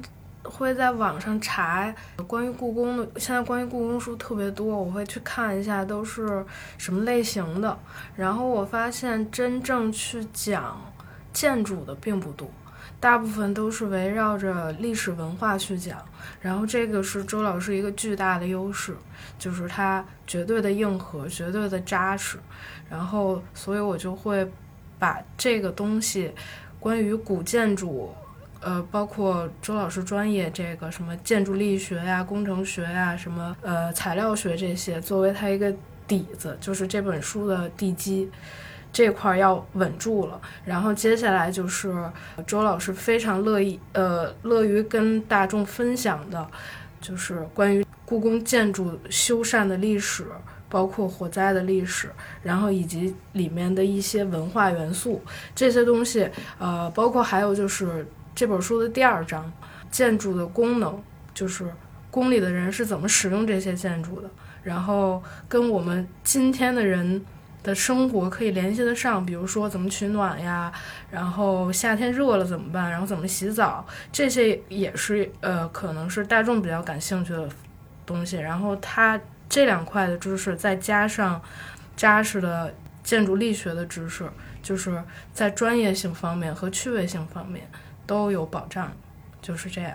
会在网上查关于故宫的，现在关于故宫书特别多，我会去看一下都是什么类型的。然后我发现真正去讲建筑的并不多，大部分都是围绕着历史文化去讲。然后这个是周老师一个巨大的优势，就是它绝对的硬核，绝对的扎实。然后所以我就会把这个东西关于古建筑。呃，包括周老师专业这个什么建筑力学呀、工程学呀、什么呃材料学这些，作为他一个底子，就是这本书的地基。这块儿要稳住了。然后接下来就是周老师非常乐意呃乐于跟大众分享的，就是关于故宫建筑修缮的历史。包括火灾的历史，然后以及里面的一些文化元素，这些东西，呃，包括还有就是这本书的第二章，建筑的功能，就是宫里的人是怎么使用这些建筑的，然后跟我们今天的人的生活可以联系得上，比如说怎么取暖呀，然后夏天热了怎么办，然后怎么洗澡，这些也是呃，可能是大众比较感兴趣的东西，然后它。这两块的知识，再加上扎实的建筑力学的知识，就是在专业性方面和趣味性方面都有保障，就是这样。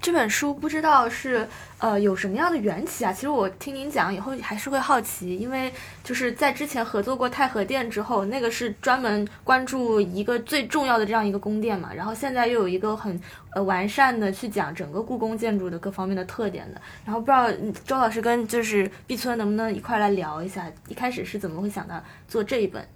这本书不知道是呃有什么样的缘起啊？其实我听您讲以后还是会好奇，因为就是在之前合作过太和殿之后，那个是专门关注一个最重要的这样一个宫殿嘛，然后现在又有一个很呃完善的去讲整个故宫建筑的各方面的特点的，然后不知道周老师跟就是毕村能不能一块来聊一下，一开始是怎么会想到做这一本？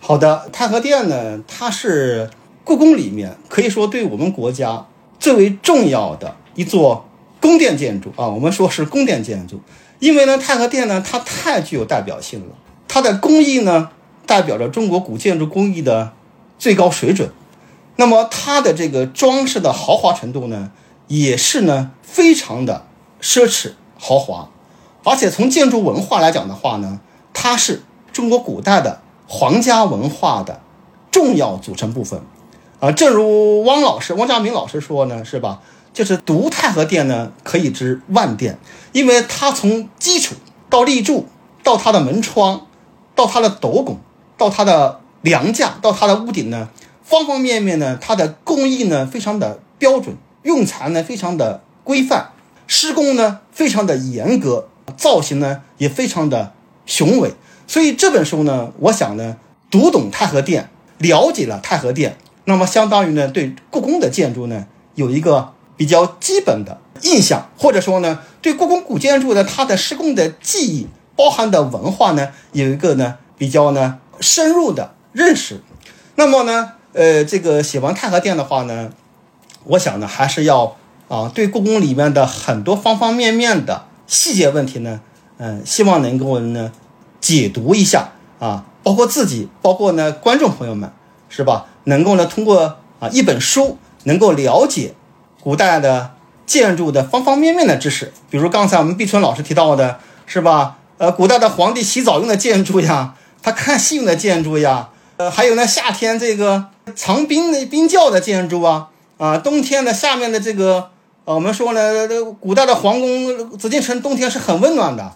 好的，太和殿呢，它是故宫里面可以说对我们国家最为重要的。一座宫殿建筑啊，我们说是宫殿建筑，因为呢，太和殿呢，它太具有代表性了。它的工艺呢，代表着中国古建筑工艺的最高水准。那么它的这个装饰的豪华程度呢，也是呢非常的奢侈豪华。而且从建筑文化来讲的话呢，它是中国古代的皇家文化的重要组成部分。啊，正如汪老师、汪家明老师说呢，是吧？就是读太和殿呢，可以知万殿，因为它从基础到立柱，到它的门窗，到它的斗拱，到它的梁架，到它的屋顶呢，方方面面呢，它的工艺呢非常的标准，用材呢非常的规范，施工呢非常的严格，造型呢也非常的雄伟。所以这本书呢，我想呢，读懂太和殿，了解了太和殿，那么相当于呢，对故宫的建筑呢有一个。比较基本的印象，或者说呢，对故宫古建筑的它的施工的技艺，包含的文化呢，有一个呢比较呢深入的认识。那么呢，呃，这个写完太和殿的话呢，我想呢，还是要啊，对故宫里面的很多方方面面的细节问题呢，嗯，希望能够呢解读一下啊，包括自己，包括呢观众朋友们，是吧？能够呢通过啊一本书能够了解。古代的建筑的方方面面的知识，比如刚才我们毕春老师提到的，是吧？呃，古代的皇帝洗澡用的建筑呀，[laughs] 他看戏用的建筑呀，呃，还有呢，夏天这个藏冰的冰窖的建筑啊，啊，冬天的下面的这个，呃，我们说呢，古代的皇宫紫禁城冬天是很温暖的，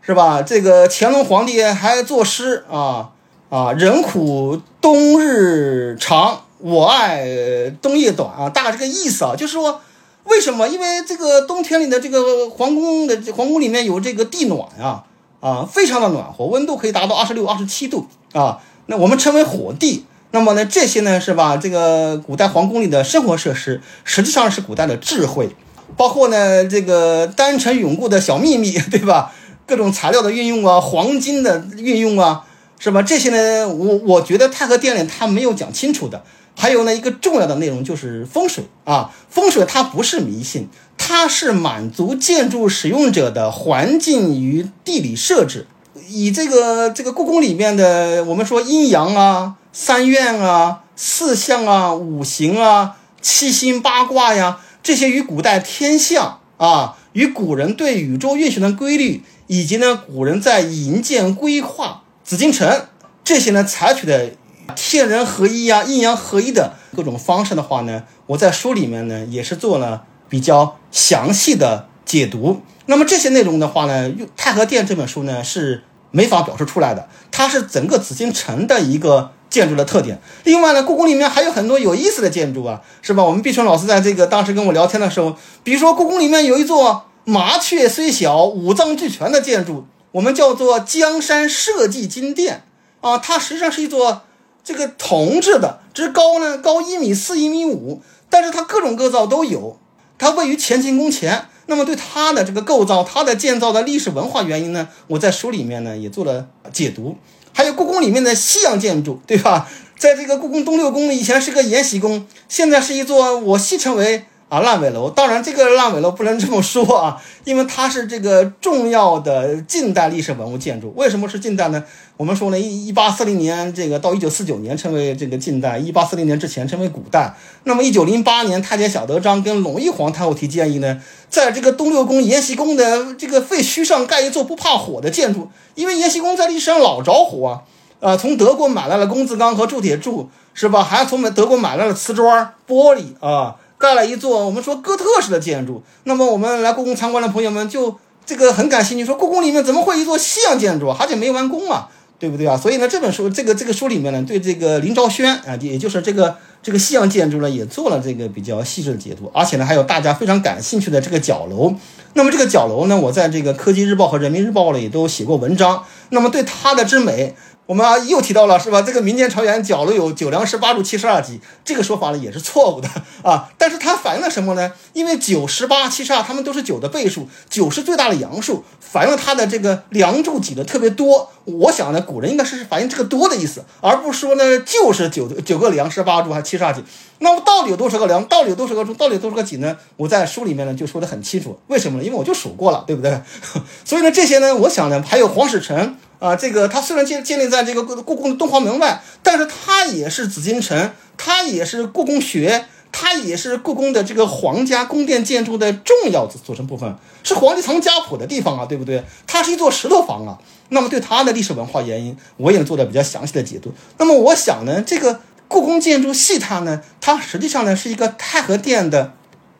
是吧？这个乾隆皇帝还作诗啊啊，人苦冬日长。我爱冬夜短啊，大概这个意思啊，就是说，为什么？因为这个冬天里的这个皇宫的皇宫里面有这个地暖啊，啊，非常的暖和，温度可以达到二十六、二十七度啊。那我们称为火地。那么呢，这些呢是吧？这个古代皇宫里的生活设施，实际上是古代的智慧，包括呢这个丹城永固的小秘密，对吧？各种材料的运用啊，黄金的运用啊，是吧？这些呢，我我觉得太和殿里它没有讲清楚的。还有呢，一个重要的内容就是风水啊。风水它不是迷信，它是满足建筑使用者的环境与地理设置。以这个这个故宫里面的，我们说阴阳啊、三院啊、四象啊、五行啊、七星八卦呀，这些与古代天象啊，与古人对宇宙运行的规律，以及呢古人在营建规划紫禁城这些呢采取的。天人合一呀，阴阳合一的各种方式的话呢，我在书里面呢也是做了比较详细的解读。那么这些内容的话呢，用《太和殿》这本书呢是没法表示出来的，它是整个紫禁城的一个建筑的特点。另外呢，故宫里面还有很多有意思的建筑啊，是吧？我们毕春老师在这个当时跟我聊天的时候，比如说故宫里面有一座麻雀虽小，五脏俱全的建筑，我们叫做江山社稷金殿啊，它实际上是一座。这个铜制的，之高呢高一米四一米五，但是它各种构造都有。它位于乾清宫前，那么对它的这个构造、它的建造的历史文化原因呢，我在书里面呢也做了解读。还有故宫里面的西洋建筑，对吧？在这个故宫东六宫以前是个延禧宫，现在是一座我戏称为啊烂尾楼。当然，这个烂尾楼不能这么说啊，[laughs] 因为它是这个重要的近代历史文物建筑。为什么是近代呢？我们说呢，一一八四零年这个到一九四九年称为这个近代，一八四零年之前称为古代。那么一九零八年，太监小德张跟隆裕皇太后提建议呢，在这个东六宫延禧宫的这个废墟上盖一座不怕火的建筑，因为延禧宫在历史上老着火啊。啊，从德国买来了工字钢和铸铁柱，是吧？还从德国买来了瓷砖、玻璃啊，盖了一座我们说哥特式的建筑。那么我们来故宫参观的朋友们就这个很感兴趣，说故宫里面怎么会一座西洋建筑，而且没完工啊，对不对啊？所以呢，这本书这个这个书里面呢，对这个林昭轩啊，也就是这个这个西洋建筑呢，也做了这个比较细致的解读，而且呢，还有大家非常感兴趣的这个角楼。那么这个角楼呢，我在这个科技日报和人民日报里也都写过文章。那么对它的之美。我们啊又提到了是吧？这个民间传言角楼有九梁十八柱七十二级，这个说法呢也是错误的啊。[laughs] 但是它反映了什么呢？因为九十八七十二，它们都是九的倍数，九是最大的阳数，反映了它的这个梁柱挤的特别多。我想呢，古人应该是反映这个多的意思，而不是说呢就是九九个梁十八柱还七十二级。那么到底有多少个梁？到底有多少个柱？到底有多少个几呢？我在书里面呢就说的很清楚。为什么呢？因为我就数过了，对不对？[laughs] 所以呢，这些呢，我想呢，还有黄使臣。啊，这个它虽然建建立在这个故宫的东华门外，但是它也是紫禁城，它也是故宫学，它也是故宫的这个皇家宫殿建筑的重要组成部分，是皇帝藏家谱的地方啊，对不对？它是一座石头房啊。那么对它的历史文化原因，我也做了比较详细的解读。那么我想呢，这个故宫建筑系它呢，它实际上呢是一个太和殿的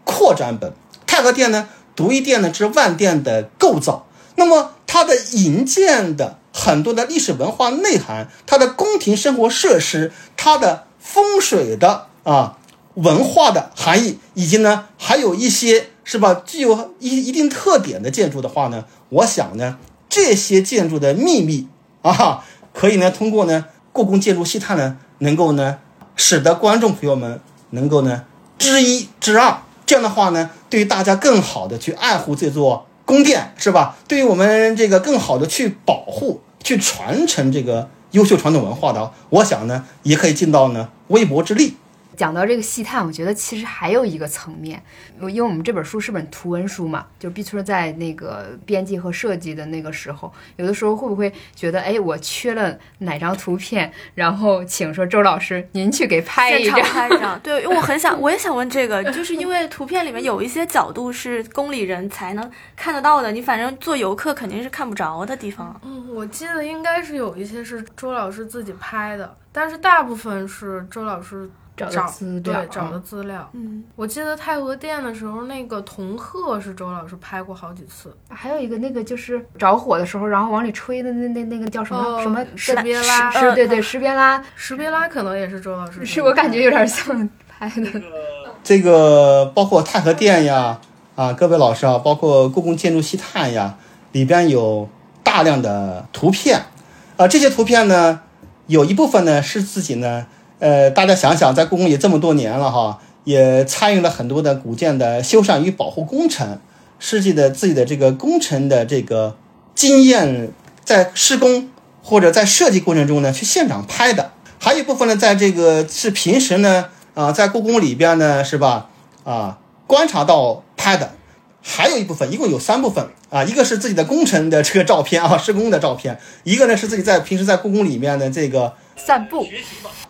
扩展本，太和殿呢独一殿呢之万殿的构造。那么它的营建的。很多的历史文化内涵，它的宫廷生活设施，它的风水的啊文化的含义，以及呢还有一些是吧具有一一定特点的建筑的话呢，我想呢这些建筑的秘密啊，可以呢通过呢故宫建筑细探呢，能够呢使得观众朋友们能够呢知一知二，这样的话呢，对于大家更好的去爱护这座宫殿是吧？对于我们这个更好的去保护。去传承这个优秀传统文化的，我想呢，也可以尽到呢微薄之力。讲到这个细探，我觉得其实还有一个层面，因为我们这本书是本图文书嘛，就毕村在那个编辑和设计的那个时候，有的时候会不会觉得，哎，我缺了哪张图片，然后请说周老师您去给拍一张，拍一张。[laughs] 对，因为我很想，我也想问这个，就是因为图片里面有一些角度是宫里人才能看得到的，你反正做游客肯定是看不着的地方。嗯，我记得应该是有一些是周老师自己拍的，但是大部分是周老师。找资料，对，找的资料。嗯，我记得太和殿的时候，那个铜鹤是周老师拍过好几次。还有一个那个就是着火的时候，然后往里吹的那那那个叫什么什么石别拉？是，对对，石别拉，石别拉可能也是周老师。[laughs] 是我感觉有点像拍的。这个包括太和殿呀，啊，各位老师啊，包括故宫建筑西探呀，里边有大量的图片，啊，这些图片呢，有一部分呢是自己呢。呃，大家想想，在故宫也这么多年了哈，也参与了很多的古建的修缮与保护工程，设计的自己的这个工程的这个经验，在施工或者在设计过程中呢，去现场拍的，还有一部分呢，在这个是平时呢，啊，在故宫里边呢，是吧？啊，观察到拍的，还有一部分，一共有三部分啊，一个是自己的工程的这个照片啊，施工的照片，一个呢是自己在平时在故宫里面的这个散步。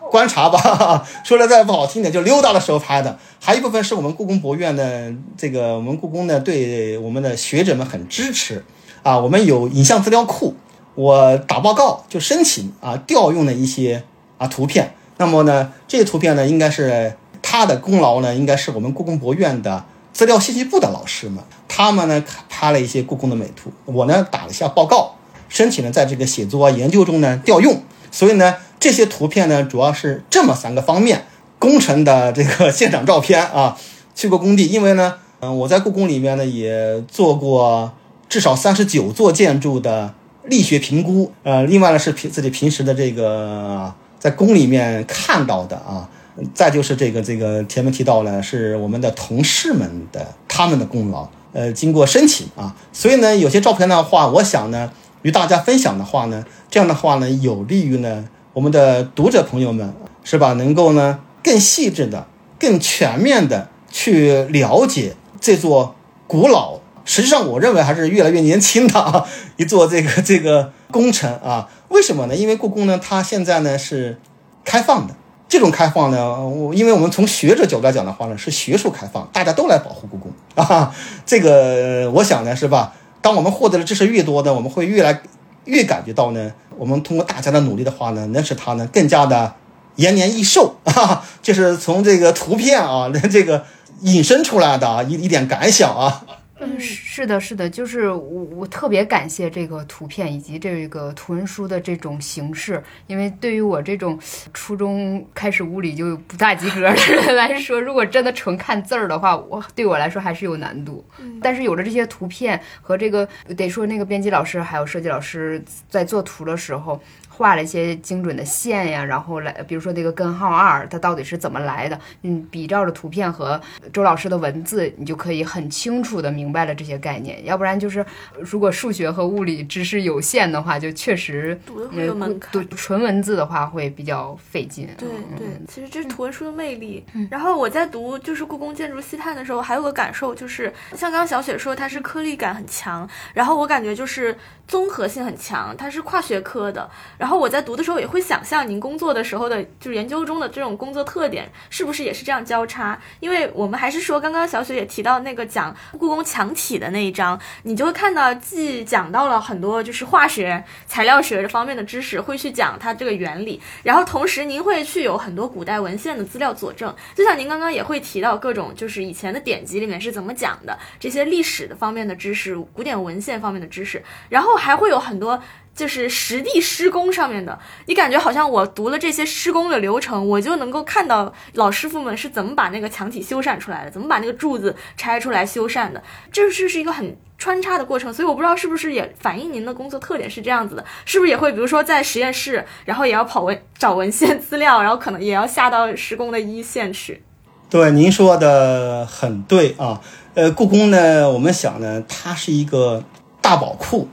观察吧，[laughs] 说的再不好听点，就溜达的时候拍的。还有一部分是我们故宫博物院的这个，我们故宫呢对我们的学者们很支持啊。我们有影像资料库，我打报告就申请啊调用的一些啊图片。那么呢，这些图片呢，应该是他的功劳呢，应该是我们故宫博物院的资料信息部的老师们，他们呢拍了一些故宫的美图。我呢打了一下报告，申请呢在这个写作啊研究中呢调用。所以呢。这些图片呢，主要是这么三个方面：工程的这个现场照片啊，[laughs] 去过工地，因为呢，嗯，我在故宫里面呢也做过至少三十九座建筑的力学评估，呃，另外呢是平自己平时的这个在宫里面看到的啊，再就是这个这个前面提到了是我们的同事们的他们的功劳，呃，经过申请啊，所以呢，有些照片的话，我想呢。与大家分享的话呢，这样的话呢，有利于呢我们的读者朋友们是吧，能够呢更细致的、更全面的去了解这座古老，实际上我认为还是越来越年轻的啊一座这个这个工程啊。为什么呢？因为故宫呢，它现在呢是开放的。这种开放呢，我因为我们从学者角度来讲的话呢，是学术开放，大家都来保护故宫啊。这个我想呢，是吧？当我们获得的知识越多呢，我们会越来越感觉到呢，我们通过大家的努力的话呢，能使他呢更加的延年益寿 [laughs] 啊。就是从这个图片啊，这个引申出来的一一点感想啊。嗯，是的，是的，就是我我特别感谢这个图片以及这个图文书的这种形式，因为对于我这种初中开始物理就不大及格的人来 [laughs] 说，如果真的纯看字儿的话，我对我来说还是有难度。但是有了这些图片和这个，得说那个编辑老师还有设计老师在做图的时候。画了一些精准的线呀，然后来，比如说那个根号二，它到底是怎么来的？嗯，比照着图片和周老师的文字，你就可以很清楚的明白了这些概念。要不然就是，如果数学和物理知识有限的话，就确实读的会有门槛。读纯文字的话会比较费劲。对对，其实这是图文书的魅力。然后我在读就是故宫建筑细探的时候，还有个感受就是，像刚刚小雪说，它是颗粒感很强，然后我感觉就是综合性很强，它是跨学科的。然后我在读的时候也会想象您工作的时候的，就是研究中的这种工作特点，是不是也是这样交叉？因为我们还是说，刚刚小雪也提到那个讲故宫墙体的那一章，你就会看到既讲到了很多就是化学、材料学这方面的知识，会去讲它这个原理，然后同时您会去有很多古代文献的资料佐证，就像您刚刚也会提到各种就是以前的典籍里面是怎么讲的这些历史的方面的知识、古典文献方面的知识，然后还会有很多。就是实地施工上面的，你感觉好像我读了这些施工的流程，我就能够看到老师傅们是怎么把那个墙体修缮出来的，怎么把那个柱子拆出来修缮的，这是是一个很穿插的过程。所以我不知道是不是也反映您的工作特点是这样子的，是不是也会比如说在实验室，然后也要跑文找文献资料，然后可能也要下到施工的一线去。对，您说的很对啊。呃，故宫呢，我们想呢，它是一个大宝库。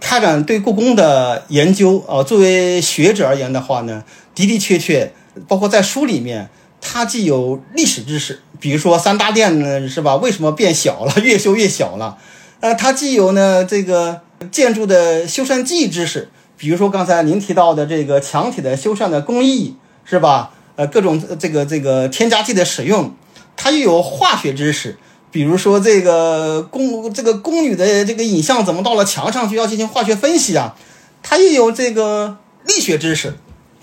开展对故宫的研究啊，作为学者而言的话呢，的的确确，包括在书里面，它既有历史知识，比如说三大殿呢，是吧？为什么变小了，[laughs] 越修越小了？呃，它既有呢这个建筑的修缮技艺知识，比如说刚才您提到的这个墙体的修缮的工艺，是吧？呃，各种这个这个添加剂的使用，它又有化学知识。比如说这个宫这个宫女的这个影像怎么到了墙上去要进行化学分析啊？它也有这个力学知识，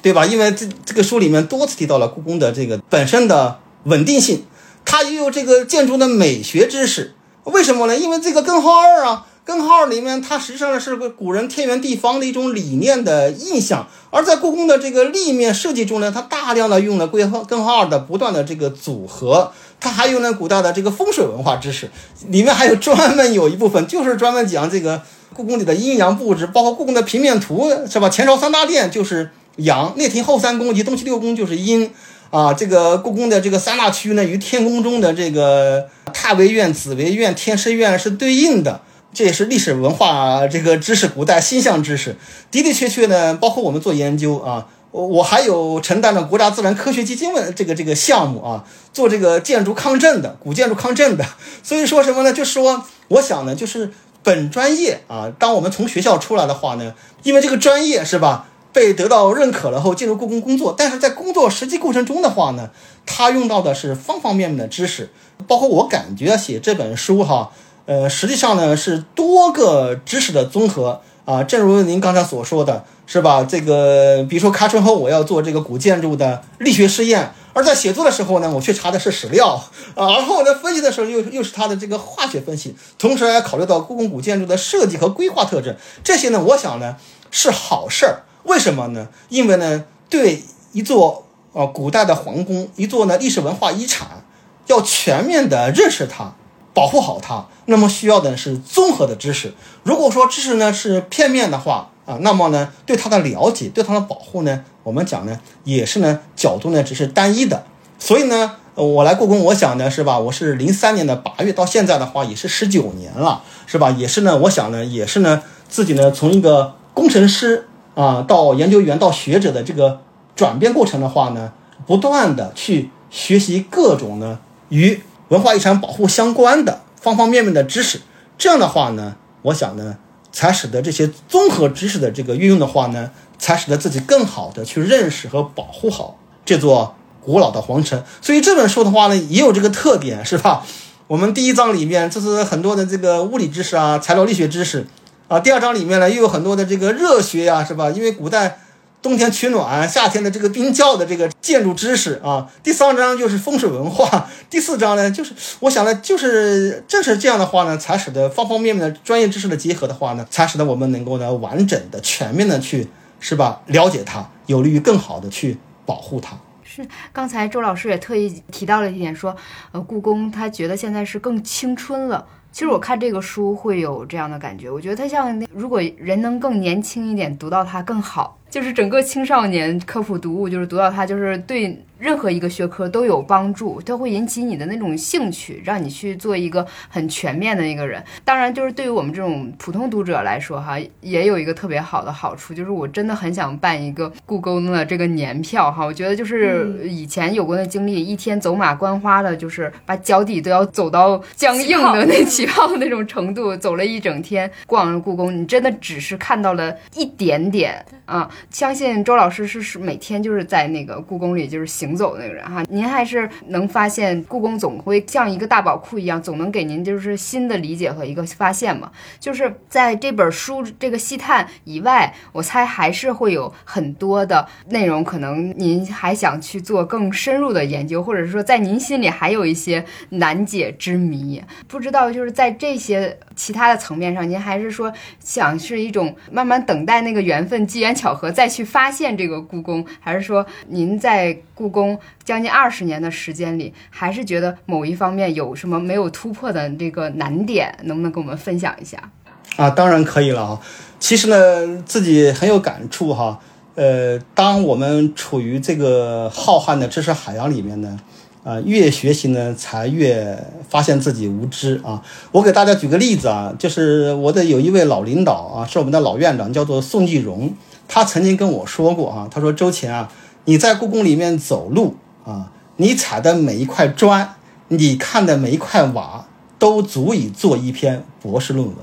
对吧？因为这这个书里面多次提到了故宫的这个本身的稳定性，它也有这个建筑的美学知识。为什么呢？因为这个根号二啊。根号二里面，它实际上是个古人天圆地方的一种理念的印象，而在故宫的这个立面设计中呢，它大量的用了根号根号二的不断的这个组合，它还有呢古代的这个风水文化知识，里面还有专门有一部分就是专门讲这个故宫里的阴阳布置，包括故宫的平面图是吧？前朝三大殿就是阳，内廷后三宫及东西六宫就是阴，啊，这个故宫的这个三大区呢，与天宫中的这个太微院、紫微院、天师院是对应的。这也是历史文化这个知识，古代星象知识的的确确呢，包括我们做研究啊，我还有承担了国家自然科学基金的这个这个项目啊，做这个建筑抗震的古建筑抗震的，所以说什么呢？就说，我想呢，就是本专业啊，当我们从学校出来的话呢，因为这个专业是吧，被得到认可了后进入故宫工作，但是在工作实际过程中的话呢，他用到的是方方面面的知识，包括我感觉写这本书哈。呃，实际上呢是多个知识的综合啊，正如您刚才所说的是吧？这个比如说开春后我要做这个古建筑的力学试验，而在写作的时候呢，我去查的是史料啊，然后我在分析的时候又又是它的这个化学分析，同时还考虑到故宫古建筑的设计和规划特征，这些呢，我想呢是好事儿。为什么呢？因为呢，对一座啊古代的皇宫，一座呢历史文化遗产，要全面的认识它。保护好它，那么需要的是综合的知识。如果说知识呢是片面的话啊，那么呢对它的了解、对它的保护呢，我们讲呢也是呢角度呢只是单一的。所以呢，我来故宫，我想呢是吧？我是零三年的八月到现在的话，也是十九年了，是吧？也是呢，我想呢也是呢自己呢从一个工程师啊到研究员到学者的这个转变过程的话呢，不断的去学习各种呢与文化遗产保护相关的方方面面的知识，这样的话呢，我想呢，才使得这些综合知识的这个运用的话呢，才使得自己更好的去认识和保护好这座古老的皇城。所以这本书的话呢，也有这个特点，是吧？我们第一章里面这是很多的这个物理知识啊，材料力学知识啊。第二章里面呢，又有很多的这个热学呀，是吧？因为古代冬天取暖，夏天的这个冰窖的这个建筑知识啊。第三章就是风水文化，[laughs] 第四章呢，就是我想呢，就是正是这样的话呢，才使得方方面面的专业知识的结合的话呢，才使得我们能够呢完整的、全面的去，是吧？了解它，有利于更好的去保护它。是，刚才周老师也特意提到了一点，说，呃，故宫他觉得现在是更青春了。其实我看这个书会有这样的感觉，我觉得它像那，如果人能更年轻一点，读到它更好。就是整个青少年科普读物，就是读到它，就是对任何一个学科都有帮助，它会引起你的那种兴趣，让你去做一个很全面的一个人。当然，就是对于我们这种普通读者来说，哈，也有一个特别好的好处，就是我真的很想办一个故宫的这个年票，哈。我觉得就是以前有过的经历，一天走马观花的，就是把脚底都要走到僵硬的那起泡的那种程度，走了一整天逛故宫，你真的只是看到了一点点啊。相信周老师是是每天就是在那个故宫里就是行走的那个人哈，您还是能发现故宫总会像一个大宝库一样，总能给您就是新的理解和一个发现嘛。就是在这本书这个细探以外，我猜还是会有很多的内容，可能您还想去做更深入的研究，或者是说在您心里还有一些难解之谜，不知道就是在这些其他的层面上，您还是说想是一种慢慢等待那个缘分、机缘巧合。再去发现这个故宫，还是说您在故宫将近二十年的时间里，还是觉得某一方面有什么没有突破的这个难点？能不能跟我们分享一下？啊，当然可以了啊。其实呢，自己很有感触哈。呃，当我们处于这个浩瀚的知识海洋里面呢，啊，越学习呢，才越发现自己无知啊。我给大家举个例子啊，就是我的有一位老领导啊，是我们的老院长，叫做宋继荣。他曾经跟我说过啊，他说周乾啊，你在故宫里面走路啊，你踩的每一块砖，你看的每一块瓦，都足以做一篇博士论文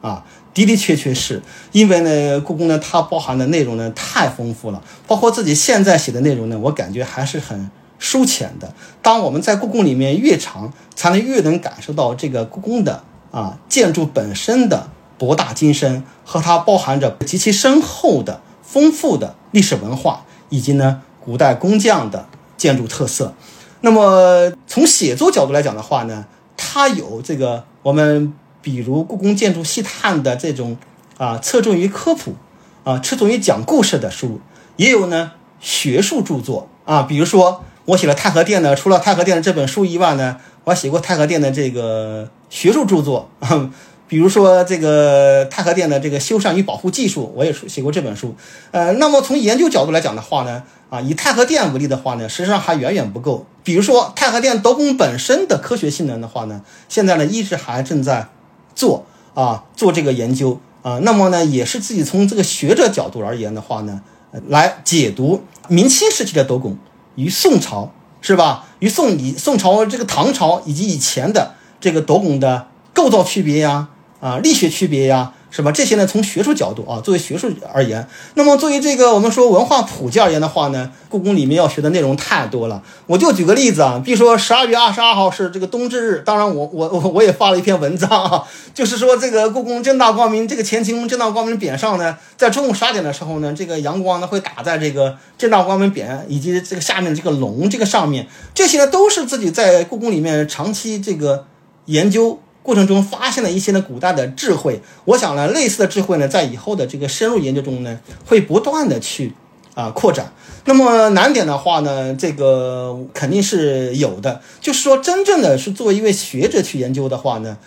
啊，的的确确是因为呢，故宫呢它包含的内容呢太丰富了，包括自己现在写的内容呢，我感觉还是很疏浅的。当我们在故宫里面越长，才能越能感受到这个故宫的啊建筑本身的。博大精深和它包含着极其深厚的、丰富的历史文化，以及呢古代工匠的建筑特色。那么从写作角度来讲的话呢，它有这个我们比如故宫建筑细探的这种啊侧重于科普啊侧重于讲故事的书，也有呢学术著作啊，比如说我写了太和殿呢，除了太和殿的这本书以外呢，我还写过太和殿的这个学术著作啊。[laughs] 比如说这个太和殿的这个修缮与保护技术，我也写过这本书。呃，那么从研究角度来讲的话呢，啊，以太和殿为例的话呢，实际上还远远不够。比如说太和殿斗拱本身的科学性能的话呢，现在呢一直还正在做啊做这个研究啊。那么呢，也是自己从这个学者角度而言的话呢，来解读明清时期的斗拱与宋朝是吧？与宋以宋朝这个唐朝以及以前的这个斗拱的构造区别呀。啊，力学区别呀，是吧？这些呢，从学术角度啊，作为学术而言，那么作为这个我们说文化普及而言的话呢，故宫里面要学的内容太多了。我就举个例子啊，比如说十二月二十二号是这个冬至日，当然我我我我也发了一篇文章啊，就是说这个故宫正大光明这个乾清宫正大光明匾上呢，在中午十二点的时候呢，这个阳光呢会打在这个正大光明匾以及这个下面这个龙这个上面，这些呢都是自己在故宫里面长期这个研究。过程中发现了一些呢古代的智慧，我想呢类似的智慧呢在以后的这个深入研究中呢会不断的去啊扩展。那么难点的话呢，这个肯定是有的，就是说真正的是作为一位学者去研究的话呢，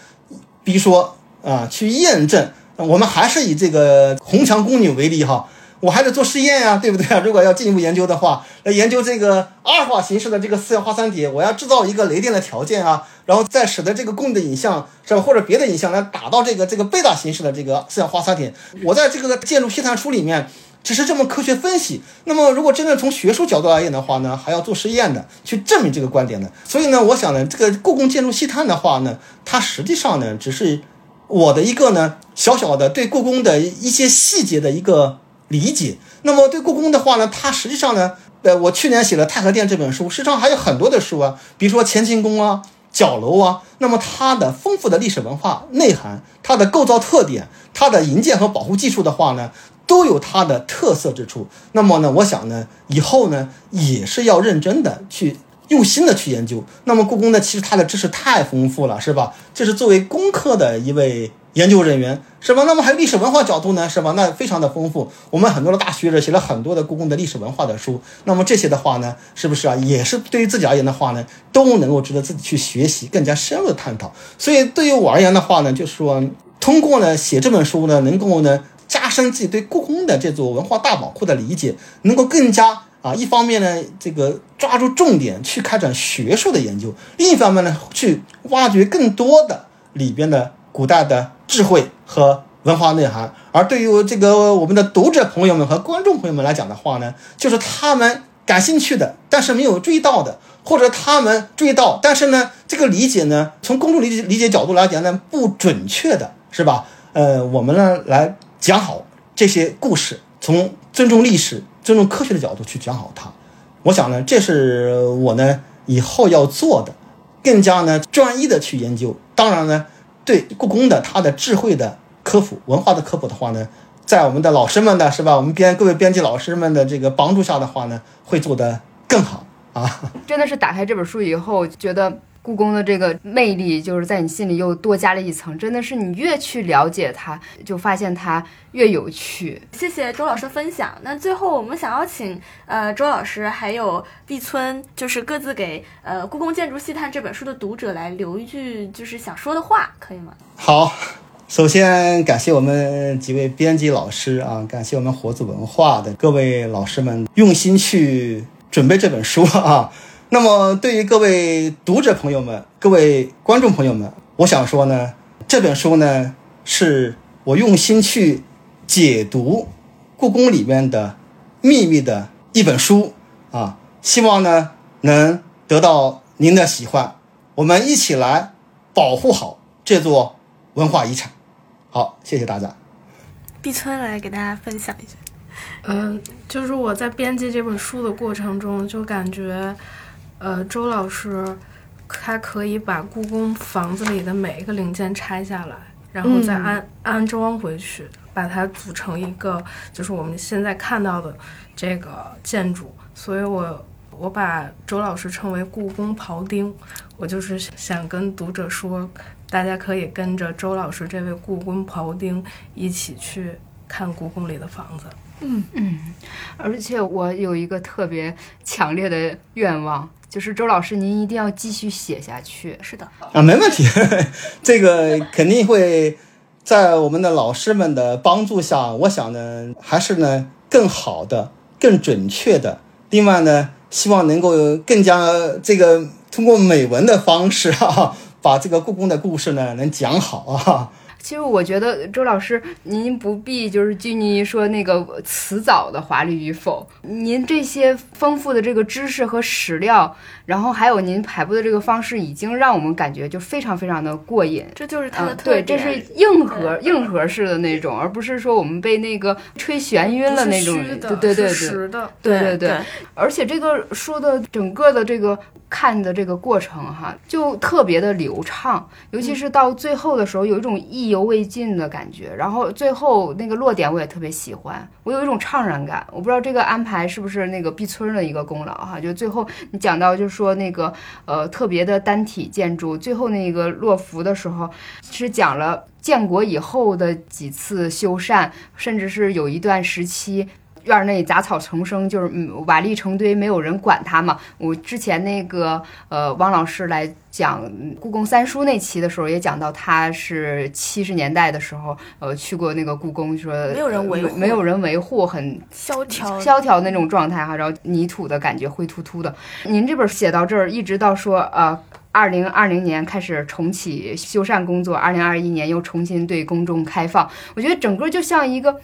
比如说啊去验证，我们还是以这个红墙宫女为例哈，我还得做实验呀，对不对啊？如果要进一步研究的话，那研究这个阿尔法形式的这个四氧化三铁，我要制造一个雷电的条件啊，然后再使得这个供的影像是吧，或者别的影像来打到这个这个贝塔形式的这个四氧化三铁。我在这个建筑析碳书里面只是这么科学分析。那么如果真的从学术角度而言的话呢，还要做实验的去证明这个观点的。所以呢，我想呢，这个故宫建筑细碳的话呢，它实际上呢，只是我的一个呢小小的对故宫的一些细节的一个。理解，那么对故宫的话呢，它实际上呢，呃，我去年写了《太和殿》这本书，实际上还有很多的书啊，比如说乾清宫啊、角楼啊，那么它的丰富的历史文化内涵、它的构造特点、它的营建和保护技术的话呢，都有它的特色之处。那么呢，我想呢，以后呢，也是要认真的去用心的去研究。那么故宫呢，其实它的知识太丰富了，是吧？这是作为工科的一位。研究人员是吧？那么还有历史文化角度呢，是吧？那非常的丰富。我们很多的大学者写了很多的故宫的历史文化的书。那么这些的话呢，是不是啊？也是对于自己而言的话呢，都能够值得自己去学习，更加深入的探讨。所以对于我而言的话呢，就是说通过呢写这本书呢，能够呢加深自己对故宫的这座文化大宝库的理解，能够更加啊一方面呢这个抓住重点去开展学术的研究，另一方面呢去挖掘更多的里边的古代的。智慧和文化内涵，而对于这个我们的读者朋友们和观众朋友们来讲的话呢，就是他们感兴趣的，但是没有注意到的，或者他们注意到，但是呢，这个理解呢，从公众理解理解角度来讲呢，不准确的，是吧？呃，我们呢来讲好这些故事，从尊重历史、尊重科学的角度去讲好它。我想呢，这是我呢以后要做的，更加呢专一的去研究。当然呢。对故宫的它的智慧的科普、文化的科普的话呢，在我们的老师们的是吧？我们编各位编辑老师们的这个帮助下的话呢，会做得更好啊！真的是打开这本书以后，觉得。故宫的这个魅力，就是在你心里又多加了一层。真的是你越去了解它，就发现它越有趣。谢谢周老师的分享。那最后我们想要请呃周老师还有毕村，就是各自给呃《故宫建筑细探》这本书的读者来留一句就是想说的话，可以吗？好，首先感谢我们几位编辑老师啊，感谢我们活字文化的各位老师们用心去准备这本书啊。那么，对于各位读者朋友们、各位观众朋友们，我想说呢，这本书呢，是我用心去解读故宫里面的秘密的一本书啊，希望呢能得到您的喜欢，我们一起来保护好这座文化遗产。好，谢谢大家。毕春来给大家分享一下。嗯，就是我在编辑这本书的过程中，就感觉。呃，周老师，他可以把故宫房子里的每一个零件拆下来，然后再安安装回去，把它组成一个就是我们现在看到的这个建筑。所以我我把周老师称为故宫庖丁，我就是想跟读者说，大家可以跟着周老师这位故宫庖丁一起去看故宫里的房子。嗯嗯，而且我有一个特别强烈的愿望。就是周老师，您一定要继续写下去。是的，啊，没问题，[laughs] 这个肯定会在我们的老师们的帮助下，我想呢，还是呢更好的、更准确的。另外呢，希望能够更加这个通过美文的方式啊，[laughs] 把这个故宫的故事呢能讲好啊。其实我觉得周老师，您不必就是拘泥于说那个词藻的华丽与否，您这些丰富的这个知识和史料，然后还有您排布的这个方式，已经让我们感觉就非常非常的过瘾。这就是它的特点。对，这是硬核硬核式的那种，而不是说我们被那个吹眩晕了那种。对对对对，对对对。而且这个书的整个的这个。看的这个过程哈，就特别的流畅，尤其是到最后的时候，有一种意犹未尽的感觉。然后最后那个落点我也特别喜欢，我有一种怅然感。我不知道这个安排是不是那个毕村的一个功劳哈。就最后你讲到，就是说那个呃特别的单体建筑，最后那个落幅的时候，是讲了建国以后的几次修缮，甚至是有一段时期。院内杂草丛生，就是嗯瓦砾成堆，没有人管它嘛。我之前那个呃汪老师来讲故宫三叔那期的时候，也讲到他是七十年代的时候，呃去过那个故宫，说没有人维护没有人维护，很萧条，萧条那种状态哈，然后泥土的感觉灰秃秃的。您这本写到这儿，一直到说呃。二零二零年开始重启修缮工作，二零二一年又重新对公众开放。我觉得整个就像一个。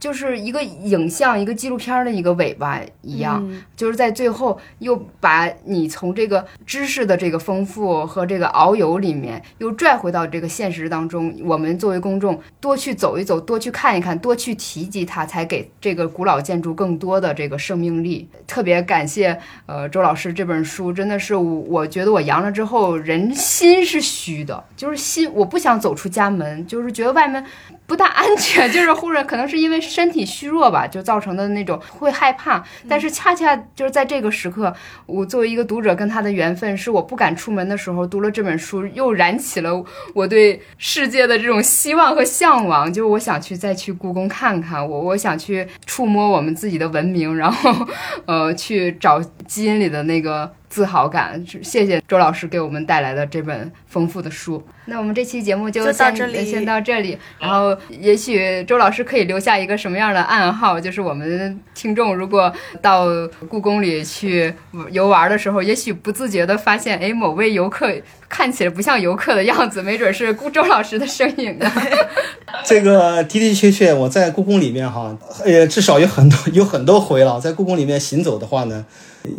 就是一个影像、一个纪录片的一个尾巴一样，就是在最后又把你从这个知识的这个丰富和这个遨游里面，又拽回到这个现实当中。我们作为公众，多去走一走，多去看一看，多去提及它，才给这个古老建筑更多的这个生命力。特别感谢呃周老师这本书，真的是我觉得我阳了之后，人心是虚的，就是心我不想走出家门，就是觉得外面。不大安全，就是或者可能是因为身体虚弱吧，就造成的那种会害怕。但是恰恰就是在这个时刻，我作为一个读者跟他的缘分，是我不敢出门的时候，读了这本书，又燃起了我对世界的这种希望和向往。就是我想去再去故宫看看，我我想去触摸我们自己的文明，然后呃去找基因里的那个。自豪感，谢谢周老师给我们带来的这本丰富的书。那我们这期节目就先先到这里，然后也许周老师可以留下一个什么样的暗号，就是我们听众如果到故宫里去游玩的时候，也许不自觉的发现，哎，某位游客看起来不像游客的样子，没准是顾周老师的身影呢。这个的的确确，我在故宫里面哈，呃，至少有很多有很多回了，在故宫里面行走的话呢。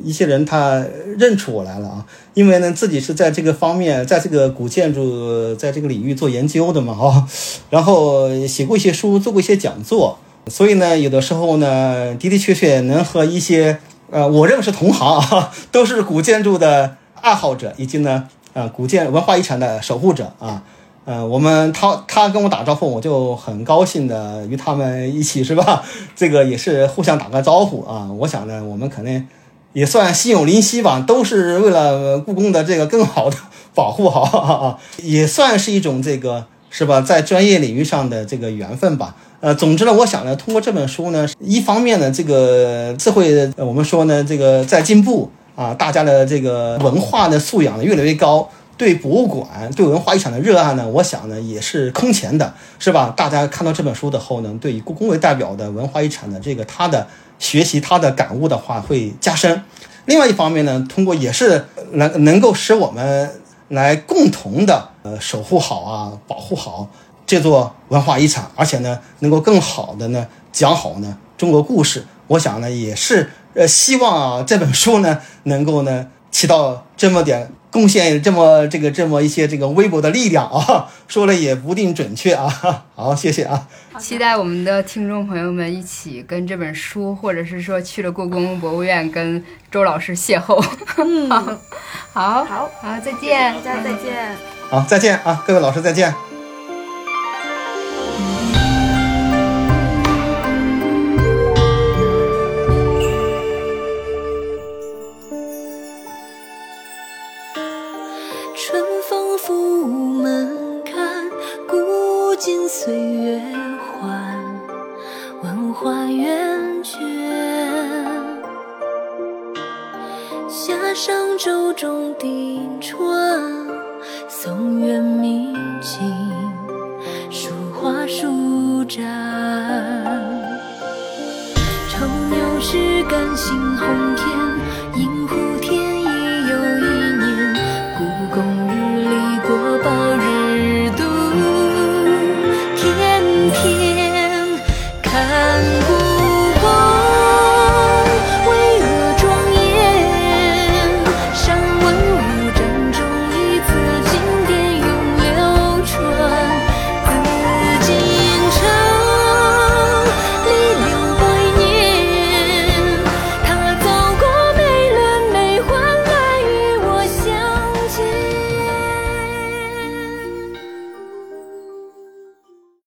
一些人他认出我来了啊，因为呢自己是在这个方面，在这个古建筑在这个领域做研究的嘛啊，然后写过一些书，做过一些讲座，所以呢有的时候呢的的确确能和一些呃我认为是同行啊，都是古建筑的爱好者，以及呢呃古建文化遗产的守护者啊，呃我们他他跟我打招呼，我就很高兴的与他们一起是吧？这个也是互相打个招呼啊，我想呢我们可能。也算心有灵犀吧，都是为了故宫的这个更好的保护好啊，也算是一种这个是吧，在专业领域上的这个缘分吧。呃，总之呢，我想呢，通过这本书呢，一方面呢，这个智慧我们说呢，这个在进步啊，大家的这个文化的素养越来越高，对博物馆、对文化遗产的热爱呢，我想呢也是空前的，是吧？大家看到这本书的后呢，对以故宫为代表的文化遗产的这个它的。学习他的感悟的话会加深，另外一方面呢，通过也是能能够使我们来共同的呃守护好啊，保护好这座文化遗产，而且呢，能够更好的呢讲好呢中国故事。我想呢，也是呃希望啊这本书呢能够呢起到这么点。贡献这么这个这么一些这个微薄的力量啊，说了也不定准确啊。好，谢谢啊。期待我们的听众朋友们一起跟这本书，或者是说去了故宫博物院跟周老师邂逅。嗯，[laughs] 好，好，好，再见，大家再见。好，再见啊，各位老师再见。星空。